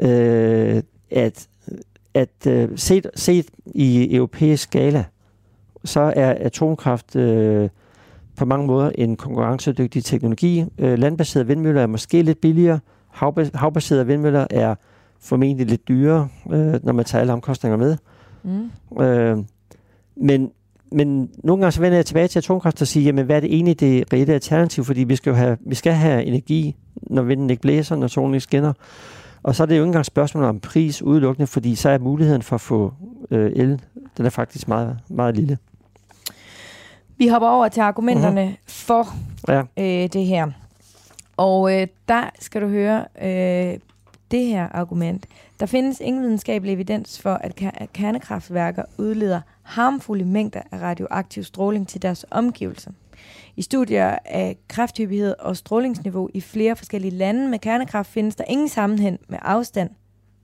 øh, at, at øh, set, set i europæisk skala, så er atomkraft øh, på mange måder en konkurrencedygtig teknologi. Øh, landbaserede vindmøller er måske lidt billigere, havbaserede vindmøller er formentlig lidt dyrere, øh, når man tager alle omkostninger med. Mm. Øh, men, men nogle gange så vender jeg tilbage til atomkraft og siger, jamen hvad er det egentlig det reelle alternativ? Fordi vi skal jo have, vi skal have energi, når vinden ikke blæser, når solen ikke skinner. Og så er det jo ikke engang spørgsmål om pris udelukkende, fordi så er muligheden for at få øh, el, den er faktisk meget, meget lille. Vi hopper over til argumenterne mm-hmm. for ja. øh, det her. Og øh, der skal du høre øh, det her argument. Der findes ingen videnskabelig evidens for, at kernekraftværker udleder harmfulde mængder af radioaktiv stråling til deres omgivelser. I studier af krafthyppighed og strålingsniveau i flere forskellige lande med kernekraft findes der ingen sammenhæng med afstand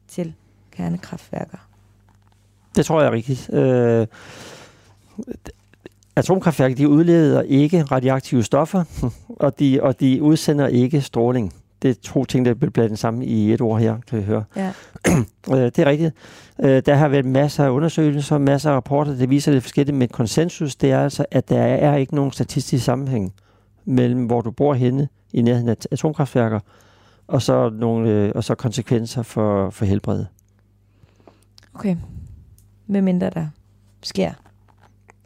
til kernekraftværker. Det tror jeg er rigtigt. Øh, atomkraftværker de udleder ikke radioaktive stoffer, og de, og de udsender ikke stråling. Det er to ting, der bliver blandet sammen i et ord her, kan vi høre. Ja. Øh, det er rigtigt. Øh, der har været masser af undersøgelser, masser af rapporter, der viser det forskellige, men konsensus, det er altså, at der er ikke nogen statistisk sammenhæng mellem, hvor du bor henne i nærheden af atomkraftværker, og så, nogle, øh, og så konsekvenser for, for helbredet. Okay. Hvem mindre der sker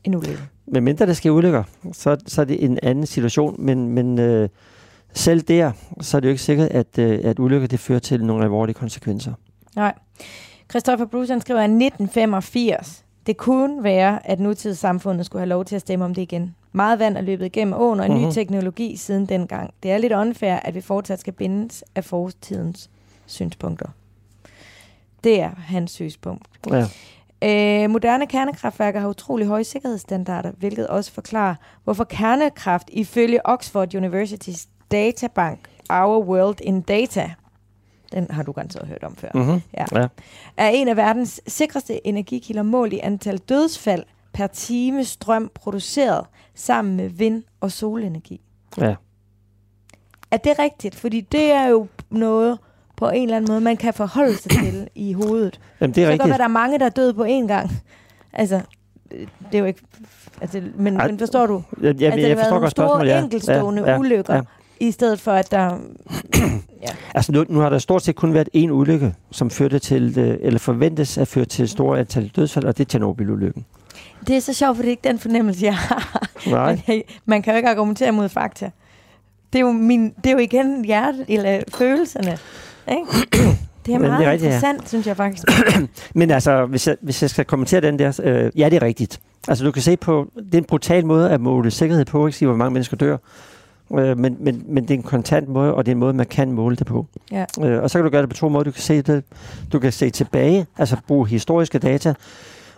en ulykke? Men mindre der sker ulykker, så, så er det en anden situation, men, men øh, selv der, så er det jo ikke sikkert, at, øh, at ulykker det fører til nogle alvorlige konsekvenser. Nej. Christopher Bruce han skriver, at 1985, det kunne være, at nutidssamfundet skulle have lov til at stemme om det igen. Meget vand er løbet igennem åen, og en mm-hmm. ny mhm. teknologi siden dengang. Det er lidt unfair, at vi fortsat skal bindes af fortidens synspunkter. Det er hans synspunkt. Ja. Øh, moderne kernekraftværker har utrolig høje sikkerhedsstandarder, hvilket også forklarer, hvorfor kernekraft ifølge Oxford Universitys databank Our World in Data, den har du garanteret hørt om før, mm-hmm. ja, ja. er en af verdens sikreste energikilder målt i antal dødsfald per time strøm produceret sammen med vind- og solenergi. Ja. Er det rigtigt? Fordi det er jo noget, på en eller anden måde, man kan forholde sig til i hovedet. Jamen, det er så rigtigt. Kan der er mange, der er døde på én gang. Altså, det er jo ikke... Altså, men, Ej, men forstår du? Ja, ja, altså, jeg forstår godt spørgsmålet, ja. enkeltstående ja, ja, ulykker, ja. I stedet for, at der... ja. Altså, nu, nu har der stort set kun været én ulykke, som førte til, øh, eller forventes at føre til store antal dødsfald, og det er Tjernobyl-ulykken. Det er så sjovt, for det er ikke den fornemmelse, jeg har. Nej. Men, man kan jo ikke argumentere mod fakta. Det er jo, min, det er jo igen hjerte, eller følelserne. Ikke? Det er meget det er rigtigt, interessant, ja. synes jeg faktisk. Men altså, hvis jeg, hvis jeg skal kommentere den der, øh, ja, det er rigtigt. Altså, du kan se på, det er en brutal måde at måle sikkerhed på, ikke sige, hvor mange mennesker dør. Øh, men, men, men det er en kontant måde, og det er en måde, man kan måle det på. Ja. Øh, og så kan du gøre det på to måder. Du kan se det, du kan se tilbage, altså bruge historiske data,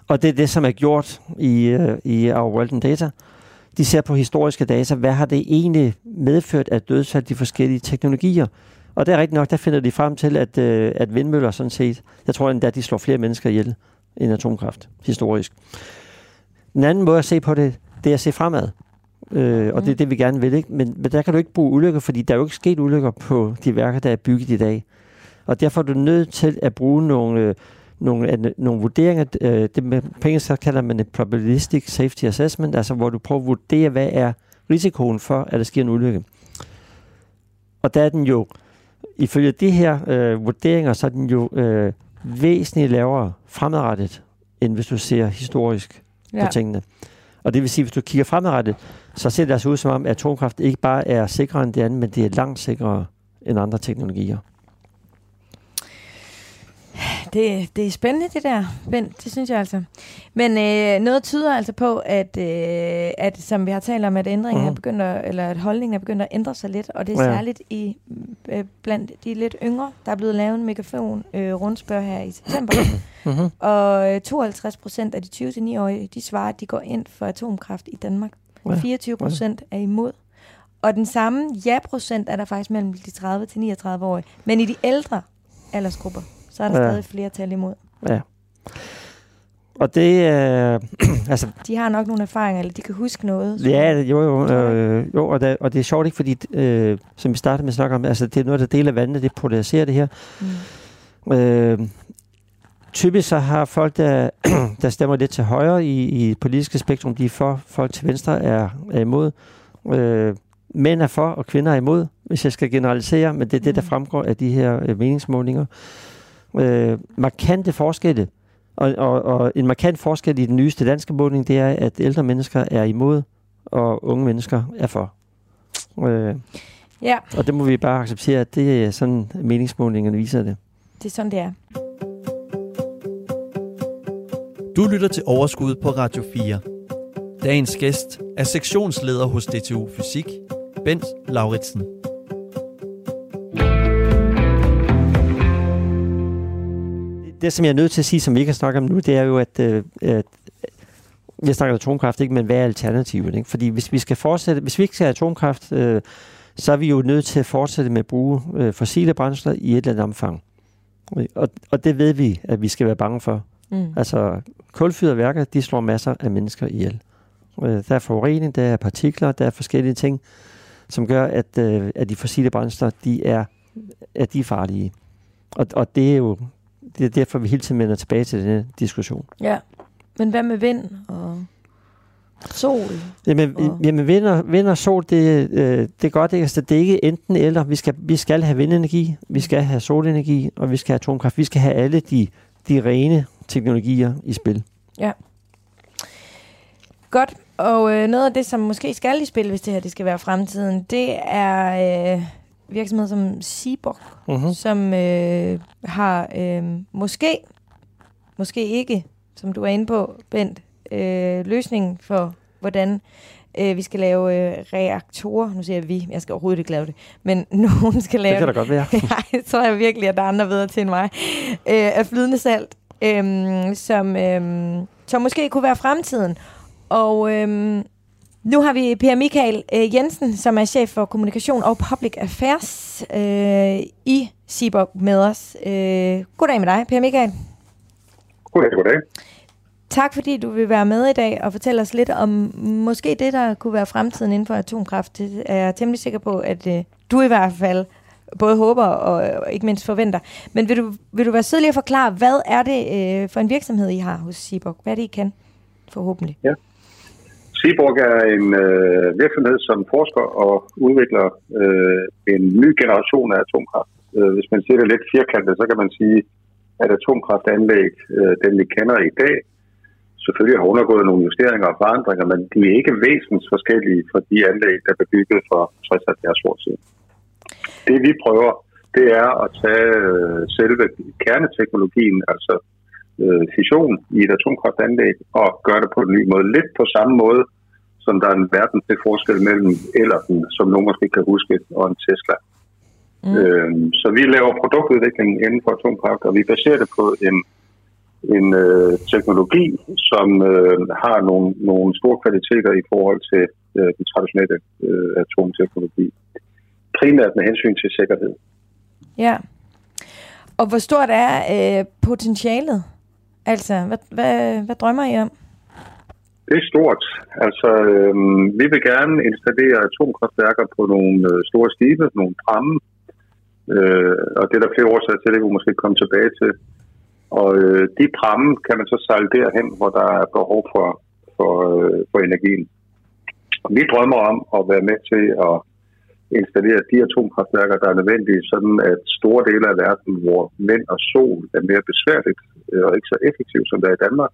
og det er det, som er gjort i, uh, i Our World in Data. De ser på historiske data, hvad har det egentlig medført af dødsfald de forskellige teknologier. Og det er rigtigt nok, der finder de frem til, at, øh, at vindmøller sådan set, jeg tror endda, de slår flere mennesker ihjel end atomkraft, historisk. En anden måde at se på det, det er at se fremad. Øh, og mm. det er det, vi gerne vil. Ikke? Men, men der kan du ikke bruge ulykker, fordi der er jo ikke sket ulykker på de værker, der er bygget i dag. Og derfor er du nødt til at bruge nogle, øh, nogle, øh, nogle vurderinger. Øh, det med penge, så kalder man et probabilistic safety assessment, altså hvor du prøver at vurdere, hvad er risikoen for, at der sker en ulykke. Og der er den jo, ifølge de her øh, vurderinger, så er den jo øh, væsentligt lavere fremadrettet, end hvis du ser historisk ja. på tingene. Og det vil sige, hvis du kigger fremadrettet, så ser det altså ud som om, at atomkraft ikke bare er sikrere end det andet, men det er langt sikrere end andre teknologier. Det, det er spændende, det der, Bent. Det synes jeg altså. Men øh, noget tyder altså på, at, øh, at som vi har talt om, at ændringen mm. er begyndt at, eller at holdningen er begyndt at ændre sig lidt, og det er ja. særligt i øh, blandt de lidt yngre, der er blevet lavet en megafon øh, rundspørg her i september. mm-hmm. Og øh, 52 procent af de 20-9-årige, de svarer, at de går ind for atomkraft i Danmark. Ja. 24 procent er imod. Og den samme ja-procent er der faktisk mellem de 30 til 39-årige. Men i de ældre aldersgrupper, så er der ja. stadig flere tal imod. Ja. Og det er... Øh, altså, de har nok nogle erfaringer, eller de kan huske noget. Ja, jo, jo. Øh, jo og, der, og det er sjovt ikke, fordi, øh, som vi startede med at snakke om, altså, det er noget, der deler vandet, det polariserer det her. Mm. Øh, typisk så har folk, der, der stemmer lidt til højre i, i politiske spektrum, de er for, folk til venstre er, er imod. Øh, mænd er for, og kvinder er imod, hvis jeg skal generalisere, men det er det, der mm. fremgår af de her øh, meningsmålinger øh, markante forskelle. Og, og, og en markant forskel i den nyeste danske måling, det er, at ældre mennesker er imod, og unge mennesker er for. Øh, ja. Og det må vi bare acceptere, at det er sådan, meningsmålingerne viser det. Det er sådan, det er. Du lytter til Overskud på Radio 4. Dagens gæst er sektionsleder hos DTU Fysik, Bent Lauritsen. det, som jeg er nødt til at sige, som vi ikke har snakket om nu, det er jo, at, øh, at øh, vi snakker atomkraft, ikke, men hvad er alternativet? Ikke? Fordi hvis vi skal fortsætte, hvis vi ikke skal have atomkraft, øh, så er vi jo nødt til at fortsætte med at bruge øh, fossile brændsler i et eller andet omfang. Og, og det ved vi, at vi skal være bange for. Mm. Altså, kulfyrede værker, de slår masser af mennesker ihjel. Øh, der er forurening, der er partikler, der er forskellige ting, som gør, at, øh, at de fossile brændsler, de er, at de er farlige. Og, og det er jo det er derfor, vi hele tiden vender tilbage til den diskussion. Ja, men hvad med vind og sol? Jamen, og... jamen vind, og, vind og sol, det, øh, det er godt. Ikke? Altså, det er ikke enten eller. Vi skal, vi skal have vindenergi, vi skal have solenergi, og vi skal have atomkraft. Vi skal have alle de, de rene teknologier i spil. Ja. Godt. Og øh, noget af det, som måske skal i spil, hvis det her det skal være fremtiden, det er øh, virksomhed som Seaborg, uh-huh. som øh, har øh, måske, måske ikke, som du er inde på, Bent, øh, løsningen for, hvordan øh, vi skal lave øh, reaktorer. Nu siger jeg vi, jeg skal overhovedet ikke lave det, men nogen skal lave det. kan da godt være. Nej, så er jeg virkelig, at der er andre videre til end mig. Øh, af flydende salt, øh, som, øh, som måske kunne være fremtiden. Og øh, nu har vi Per Michael øh, Jensen, som er chef for kommunikation og public affairs øh, i Seaborg med os. Øh, goddag med dig, Per Michael. Goddag, goddag. Tak fordi du vil være med i dag og fortælle os lidt om måske det, der kunne være fremtiden inden for atomkraft. Det er jeg temmelig sikker på, at øh, du i hvert fald både håber og, og ikke mindst forventer. Men vil du, vil du være sødlig at forklare, hvad er det øh, for en virksomhed, I har hos Seaborg? Hvad er det, I kan? Forhåbentlig. Ja. Seaborg er en øh, virksomhed, som forsker og udvikler øh, en ny generation af atomkraft. Øh, hvis man siger det lidt firkantet, så kan man sige, at atomkraftanlæg, øh, den vi kender i dag, selvfølgelig har undergået nogle justeringer og forandringer, men de er ikke væsentligt forskellige fra de anlæg, der blev bygget for 60-70 år siden. Det vi prøver, det er at tage øh, selve kerneteknologien, altså øh, fission i et atomkraftanlæg og gøre det på en ny måde. Lidt på samme måde, som der er en verden til forskel mellem den, som nogen måske kan huske, og en Tesla. Mm. Øh, så vi laver produktudvikling inden for atomkraft, og vi baserer det på en, en øh, teknologi, som øh, har nogle, nogle store kvaliteter i forhold til øh, den traditionelle øh, atomteknologi. Primært med hensyn til sikkerhed. Ja. Og hvor stort er øh, potentialet? Altså, hvad, hvad, hvad drømmer I om? Det er stort. Altså, øh, vi vil gerne installere atomkraftværker på nogle øh, store skibe, nogle pramme, øh, og det er der flere årsager til, det vi måske komme tilbage til. Og øh, de pramme kan man så sejle derhen, hvor der er behov for, for, øh, for energien. Vi drømmer om at være med til at installere de atomkraftværker, der er nødvendige, sådan at store dele af verden, hvor vind og sol er mere besværligt øh, og ikke så effektivt, som det er i Danmark,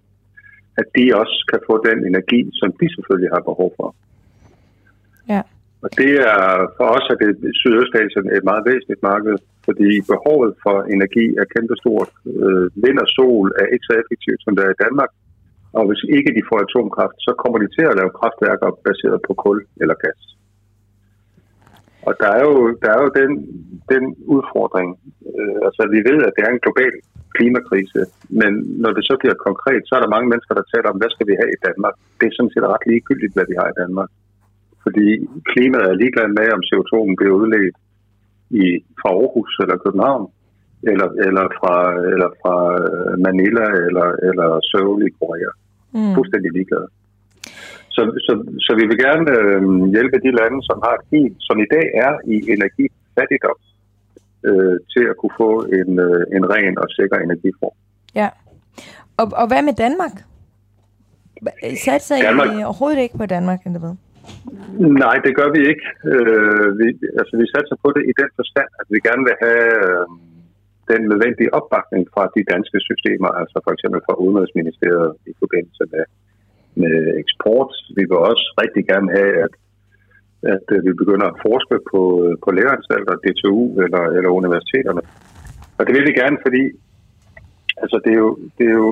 at de også kan få den energi, som de selvfølgelig har behov for. Ja. Og det er for os er det Sydøstasien et meget væsentligt marked, fordi behovet for energi er kæmpestort. Øh, vind og sol er ikke så effektivt, som det er i Danmark. Og hvis ikke de får atomkraft, så kommer de til at lave kraftværker baseret på kul eller gas. Og der er jo, der er jo den, den udfordring. Øh, altså, vi ved, at det er en global klimakrise, men når det så bliver konkret, så er der mange mennesker, der taler om, hvad skal vi have i Danmark? Det er sådan set ret ligegyldigt, hvad vi har i Danmark. Fordi klimaet er ligeglad med, om CO2'en bliver udledt i, fra Aarhus eller København, eller, eller, fra, eller fra øh, Manila eller, eller Seoul i Korea. Mm. Fuldstændig ligeglade. Så, så, så vi vil gerne øh, hjælpe de lande, som har et helt, som i dag er i energifattigdom, øh, til at kunne få en, øh, en ren og sikker energiform. Ja. Og, og hvad med Danmark? Satser Danmark. I overhovedet ikke på Danmark, eller hvad? Nej, det gør vi ikke. Øh, vi, altså, vi satser på det i den forstand, at vi gerne vil have øh, den nødvendige opbakning fra de danske systemer, altså for eksempel fra Udenrigsministeriet i forbindelse med, med eksport. Vi vil også rigtig gerne have, at, at øh, vi begynder at forske på, på læreanstalter, DTU eller, eller universiteterne. Og det vil vi gerne, fordi altså, det, er jo, det er jo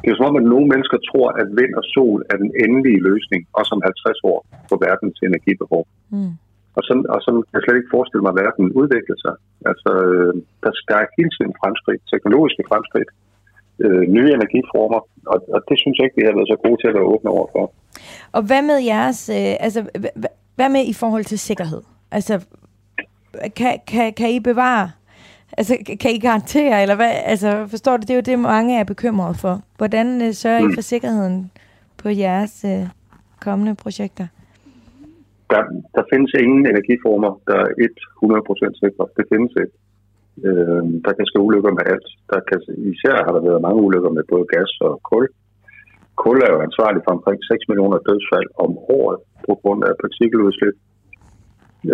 det er som om, at nogle mennesker tror, at vind og sol er den endelige løsning, også om 50 år, på verdens energibehov. Mm. Og sådan, og sådan kan jeg slet ikke forestille mig, at verden udvikler sig. Altså, øh, der, der er hele tiden fremskridt, teknologiske fremskridt, øh, nye energiformer, og, og det synes jeg ikke, vi har været så gode til at være åbne over for. Og hvad med jeres, øh, altså, hvad med i forhold til sikkerhed? Altså, kan, kan, kan I bevare, altså, kan I garantere, eller hvad, altså, forstår du, det er jo det, mange er bekymrede for. Hvordan øh, sørger I Mm. for sikkerheden på jeres øh, kommende projekter? Der, der findes ingen energiformer, der er 100% sikre. Det findes ikke. Øh, der kan ske ulykker med alt. Der kan, især har der været mange ulykker med både gas og kul. Kul er jo ansvarlig for omkring 6 millioner dødsfald om året på grund af partikeludslip.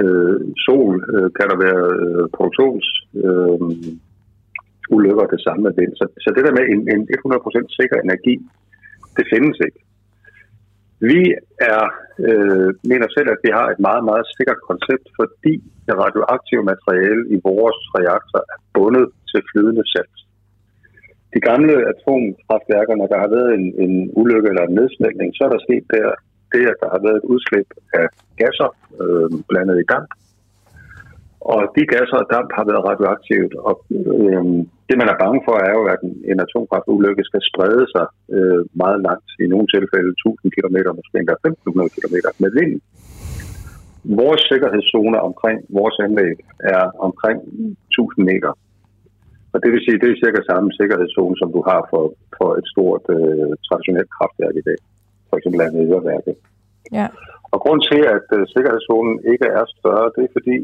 Øh, sol øh, kan der være øh, produktions øh, ulykker det samme med vind. Så, så det der med en, en 100% sikker energi, det findes ikke. Vi er, øh, mener selv, at vi har et meget, meget sikkert koncept, fordi det radioaktive materiale i vores reaktor er bundet til flydende salt. De gamle atomkraftværker, når der har været en, en ulykke eller en nedsmeltning, så er der sket der, det, at der har været et udslip af gasser øh, blandet i damp. Og de gasser og damp har været radioaktivt, og øh, det man er bange for er jo, at en, en atomkraftulykke skal sprede sig øh, meget langt, i nogle tilfælde 1000 km, måske endda 1500 km med vind. Vores sikkerhedszone omkring vores anlæg er omkring 1000 meter. Og det vil sige, det er cirka samme sikkerhedszone, som du har for, for et stort øh, traditionelt kraftværk i dag. For eksempel Nederværket. Ja. Og grund til, at øh, sikkerhedszonen ikke er større, det er fordi,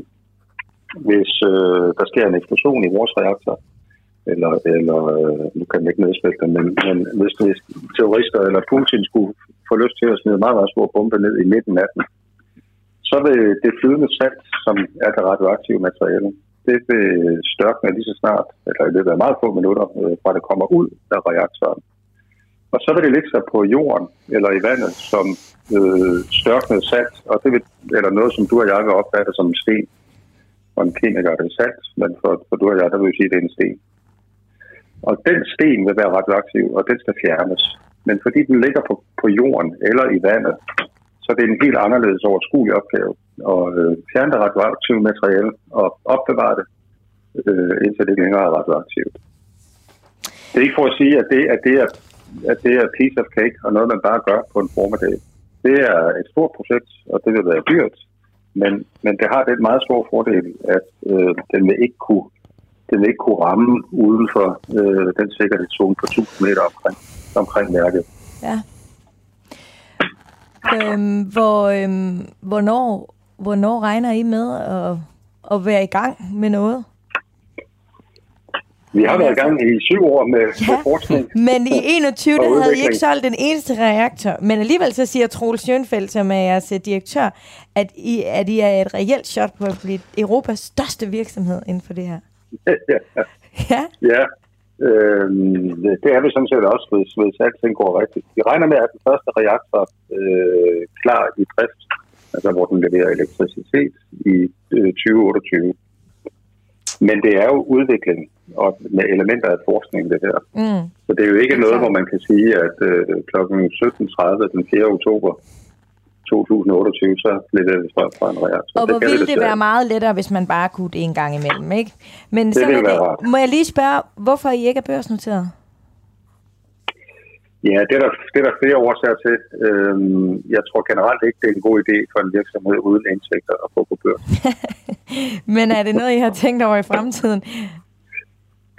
hvis øh, der sker en eksplosion i vores reaktor, eller, eller øh, nu kan man ikke nedsmelte, men, men hvis, hvis terrorister eller Putin skulle få lyst til at smide meget, meget store bombe ned i midten af den, så vil det flydende salt, som er det radioaktive materiale, det vil størkne lige så snart, eller i løbet af meget få minutter, øh, fra det kommer ud af reaktoren. Og så vil det ligge sig på jorden eller i vandet som øh, størknet salt, og det vil, eller noget, som du og jeg vil opfatte som en sten. Og en kemiker er det salt, men for, for du og jeg, der vil vi sige, at det er en sten. Og den sten vil være radioaktiv, og den skal fjernes. Men fordi den ligger på, på jorden eller i vandet, så det er en helt anderledes overskuelig opgave at øh, fjerne det radioaktive materiale og opbevare det, øh, indtil det ikke længere er radioaktivt. Det er ikke for at sige, at det, at det, er, at det er piece of cake og noget, man bare gør på en formiddag. Det er et stort projekt, og det vil være dyrt, men, men det har den meget store fordel, at øh, den vil ikke kunne den vil ikke kunne ramme uden for øh, den sikkerhedszone på 1000 meter omkring, omkring værket. Ja. Øhm, hvor, øhm, hvornår, hvornår regner I med at, at være i gang med noget? Vi har været i gang i syv år med, Ja. med forskning. Men i 21, Og der havde I ikke solgt den eneste reaktor. Men alligevel så siger Troels Schönfeldt, som er jeres øh, direktør, at I, at I er et reelt shot på at blive Europas største virksomhed inden for det her. ja, Ja, ja. Øhm, det er vi sådan set også, hvis, hvis alting går rigtigt. Vi regner med, at den første reaktor øh, klar i drift, altså hvor den leverer elektricitet i øh, 2028. Men det er jo udvikling og med elementer af forskning, det her. mm. Så det er jo ikke Det noget, hvor man kan sige, at øh, kl. 17.30 den 4. oktober 2028, så leverer vi strøm fra en reaktor. Og hvor ville det desværre være meget lettere, hvis man bare kunne det en gang imellem, ikke? Men Det sådan ville er være rart. Må jeg lige spørge, hvorfor I ikke er børsnoteret? Ja, det er, der, det er der flere årsager til. Øhm, jeg tror generelt ikke, det er en god idé for en virksomhed uden indtægter at få på børs. Men er det noget, I har tænkt over i fremtiden?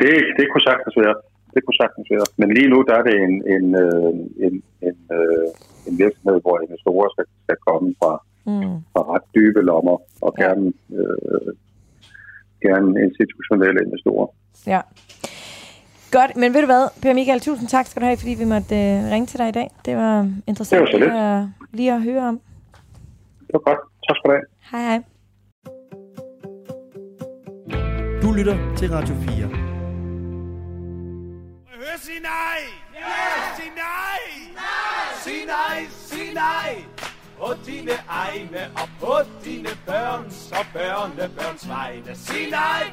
Det, det kunne sagtens være. Det kunne sagtens være. Men lige nu, der er det en, en, øh, en, en, øh, en virksomhed, hvor investorer skal, skal komme fra, Mm. fra ret dybe lommer og gerne, øh, gerne institutionelle investorer. Ja. Godt, men ved du hvad, Per Michael, tusind tak skal du have, fordi vi måtte øh, ringe til dig i dag. Det var interessant Det var lige, at, lige at høre om. Det var godt. Tak skal du have. Hej hej. Du lytter til Radio 4. Hør sig nej! Ja! Sig nej! Nej! Sig nej, sig nej! På dine egne og på dine børns og børnebørns vegne. Sig nej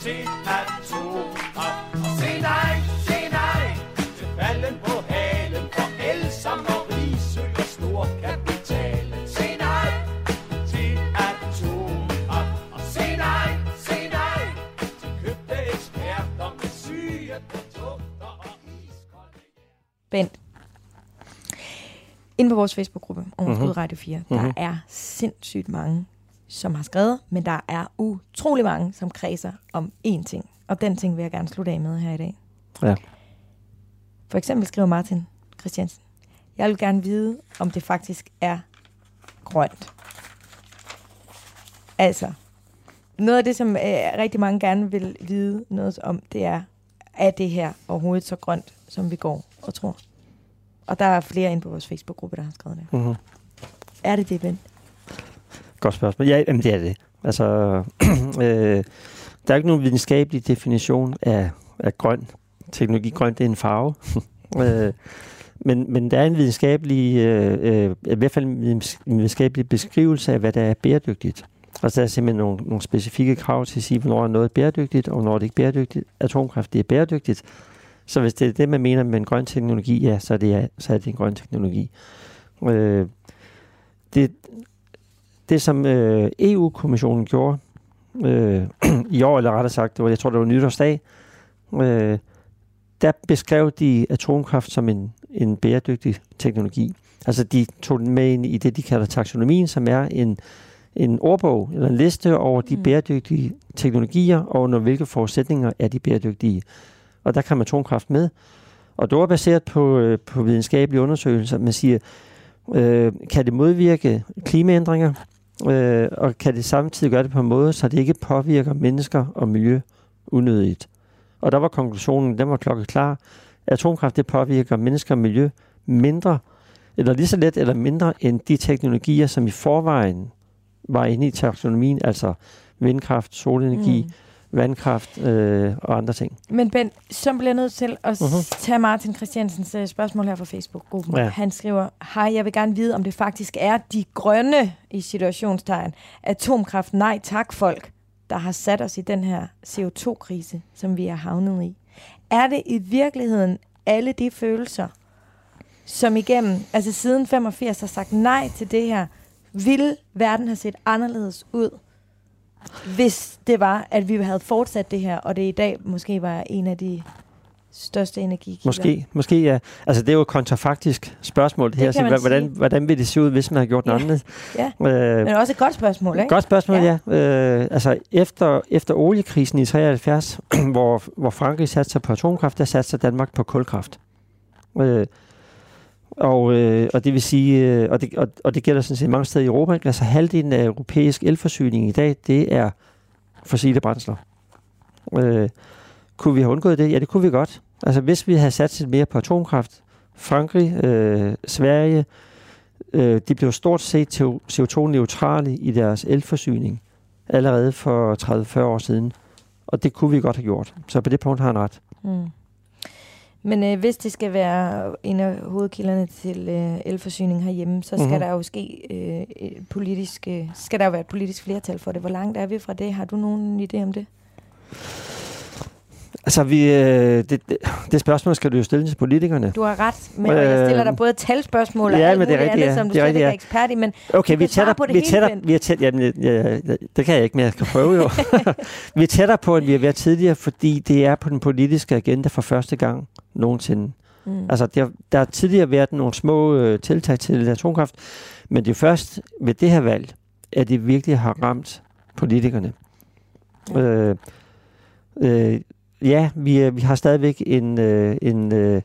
til atomkraft. Nej, sig nej til falden på halen for el som og rigsø og stor kapitalen. Sig nej til atomkraft. Og sig nej, sig nej til købte eksperter med syge produkter og iskolde Bent. Inde på vores Facebook-gruppe, Overskud Mhm. Radio 4, der er sindssygt mange, som har skrevet, men der er utrolig mange, som kredser om én ting. Og den ting vil jeg gerne slutte af med her i dag. Ja. For eksempel skriver Martin Christiansen, jeg vil gerne vide, om det faktisk er grønt. Altså, noget af det, som øh, rigtig mange gerne vil vide noget om, det er, er det her overhovedet så grønt, som vi går og tror? Og der er flere inde på vores Facebook-gruppe, der har skrevet det. Mm-hmm. Er det det, Ben? Godt spørgsmål. Ja, jamen, det er det. Altså, øh, der er ikke nogen videnskabelig definition af, af grøn teknologi. Grøn, det er en farve. øh, men, men der er en videnskabelig, øh, øh, i hvert fald en videnskabelig beskrivelse af, hvad der er bæredygtigt. Altså, der er simpelthen nogle, nogle specifikke krav til at sige, hvornår noget er bæredygtigt, og hvornår det ikke er bæredygtigt. Atomkraft, det er bæredygtigt. Så hvis det er det, man mener med en grøn teknologi, ja, så er det, så er det en grøn teknologi. Øh, det, det, som øh, EU-kommissionen gjorde øh, i år, eller rettere sagt, det var, jeg tror, det var nytårsdag, øh, der beskrev de atomkraft som en, en bæredygtig teknologi. Altså, de tog den med ind i det, de kalder taksonomien, som er en, en ordbog, eller en liste over de Mm. bæredygtige teknologier, og under hvilke forudsætninger er de bæredygtige. Og der kan man atomkraft med. Og det var baseret på, øh, på videnskabelige undersøgelser. Man siger, øh, kan det modvirke klimaændringer, øh, og kan det samtidig gøre det på en måde, så det ikke påvirker mennesker og miljø unødigt. Og der var konklusionen, den var klokkeklar. klar. Atomkraft det påvirker mennesker og miljø mindre, eller lige så let eller mindre end de teknologier, som i forvejen var inde i taksonomien, altså vindkraft, solenergi, Mm vandkraft øh, og andre ting. Men Ben, så bliver jeg nødt til at uh-huh. tage Martin Christiansens uh, spørgsmål her fra Facebook-gruppen. Ja. Han skriver, hej, jeg vil gerne vide, om det faktisk er de grønne, i situationstegn, atomkraft, nej tak folk, der har sat os i den her CO2-krise, som vi er havnet i. Er det i virkeligheden alle de følelser, som igennem, altså siden 85 har sagt nej til det her, ville verden have set anderledes ud, hvis det var, at vi havde fortsat det her, og det i dag måske var en af de største energikilder. Måske, måske ja. Altså det er jo et kontrafaktisk spørgsmål det her. Så, hvordan, sige. hvordan vil det se ud, hvis man har gjort noget Ja. andet? Ja. Øh, Men også et godt spørgsmål, ikke? Godt spørgsmål, Ja. ja. ja. Øh, altså efter, efter oliekrisen i 73, hvor, hvor Frankrig satte sig på atomkraft, der satte sig Danmark på kulkraft. Øh, og, øh, og det vil sige, øh, og, det, og, og det gælder sådan set mange steder i Europa, ikke? altså halvdelen af europæisk elforsyning i dag, det er fossile brændsler. Øh, kunne vi have undgået det? Ja, det kunne vi godt. Altså, hvis vi havde sat lidt mere på atomkraft, Frankrig, øh, Sverige, øh, de blev stort set CO2-neutrale i deres elforsyning allerede for 30-40 år siden. Og det kunne vi godt have gjort. Så på det punkt har han ret. Mm. Men øh, hvis det skal være en af hovedkilderne til øh, elforsyning herhjemme, så skal mm-hmm. der jo ske øh, politisk, øh, skal der jo være et politisk flertal for det. Hvor langt er vi fra det? Har du nogen idé om det? Altså, vi, øh, det, det, spørgsmål skal du jo stille til politikerne. Du har ret, men øh, jeg stiller dig både talspørgsmål og ja, alt men det er rigtigt, andet, ja. som du det er rigtigt, ja. er ekspert i, men okay, vi tætter, på det vi tætter, vi er tæt, jamen, ja, det kan jeg ikke, men jeg kan prøve jo. vi er tættere på, end vi har været tidligere, fordi det er på den politiske agenda for første gang nogensinde. Mm. Altså, der, der har tidligere været nogle små øh, tiltag til atomkraft, men det er først ved det her valg, at det virkelig har ramt politikerne. Ja. Øh, øh, ja, vi, øh, vi har stadigvæk en, øh, en øh,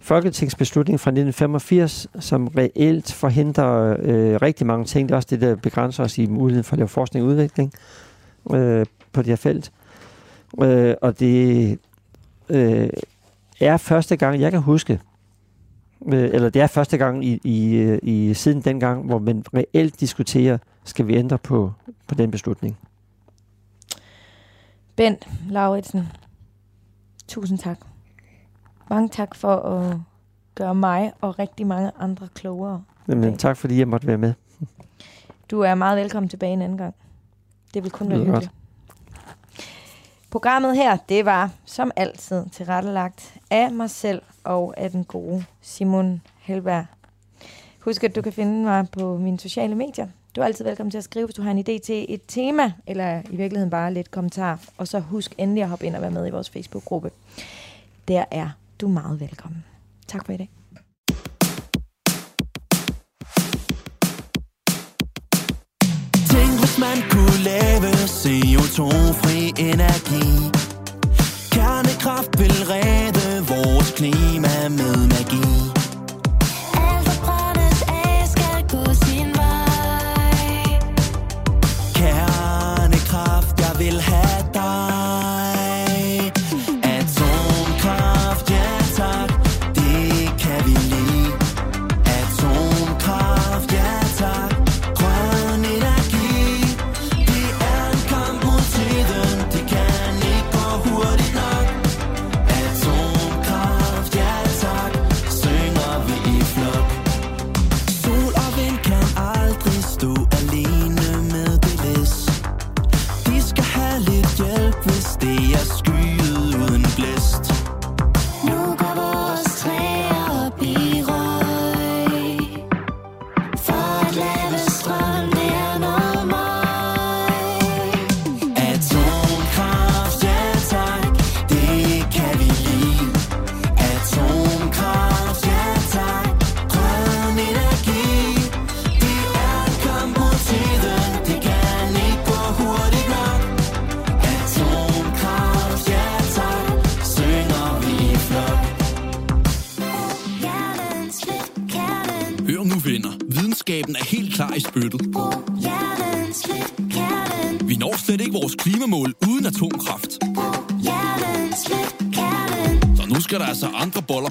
folketingsbeslutning fra 1985, som reelt forhindrer øh, rigtig mange ting. Det er også det, der begrænser os i muligheden for at lave forskning og udvikling øh, på det her felt. Øh, og det øh, er første gang, jeg kan huske, øh, eller det er første gang i, i, øh, i siden dengang, hvor man reelt diskuterer, skal vi ændre på, på den beslutning. Bent Lauritsen, Tusind tak. Mange tak for at gøre mig og rigtig mange andre klogere. Jamen, tak fordi jeg måtte være med. Du er meget velkommen tilbage en anden gang. Det vil kun være hyggeligt. Programmet her, det var som altid tilrettelagt af mig selv og af den gode Simon Helberg. Husk, at du kan finde mig på mine sociale medier. Du er altid velkommen til at skrive, hvis du har en idé til et tema, eller i virkeligheden bare lidt kommentar. Og så husk endelig at hoppe ind og være med i vores Facebook-gruppe. Der er du meget velkommen. Tak for i dag. Tænk, hvis man kunne lave CO2-fri energi. Kernekraft vil redde vores klima med magi.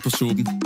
På suppen.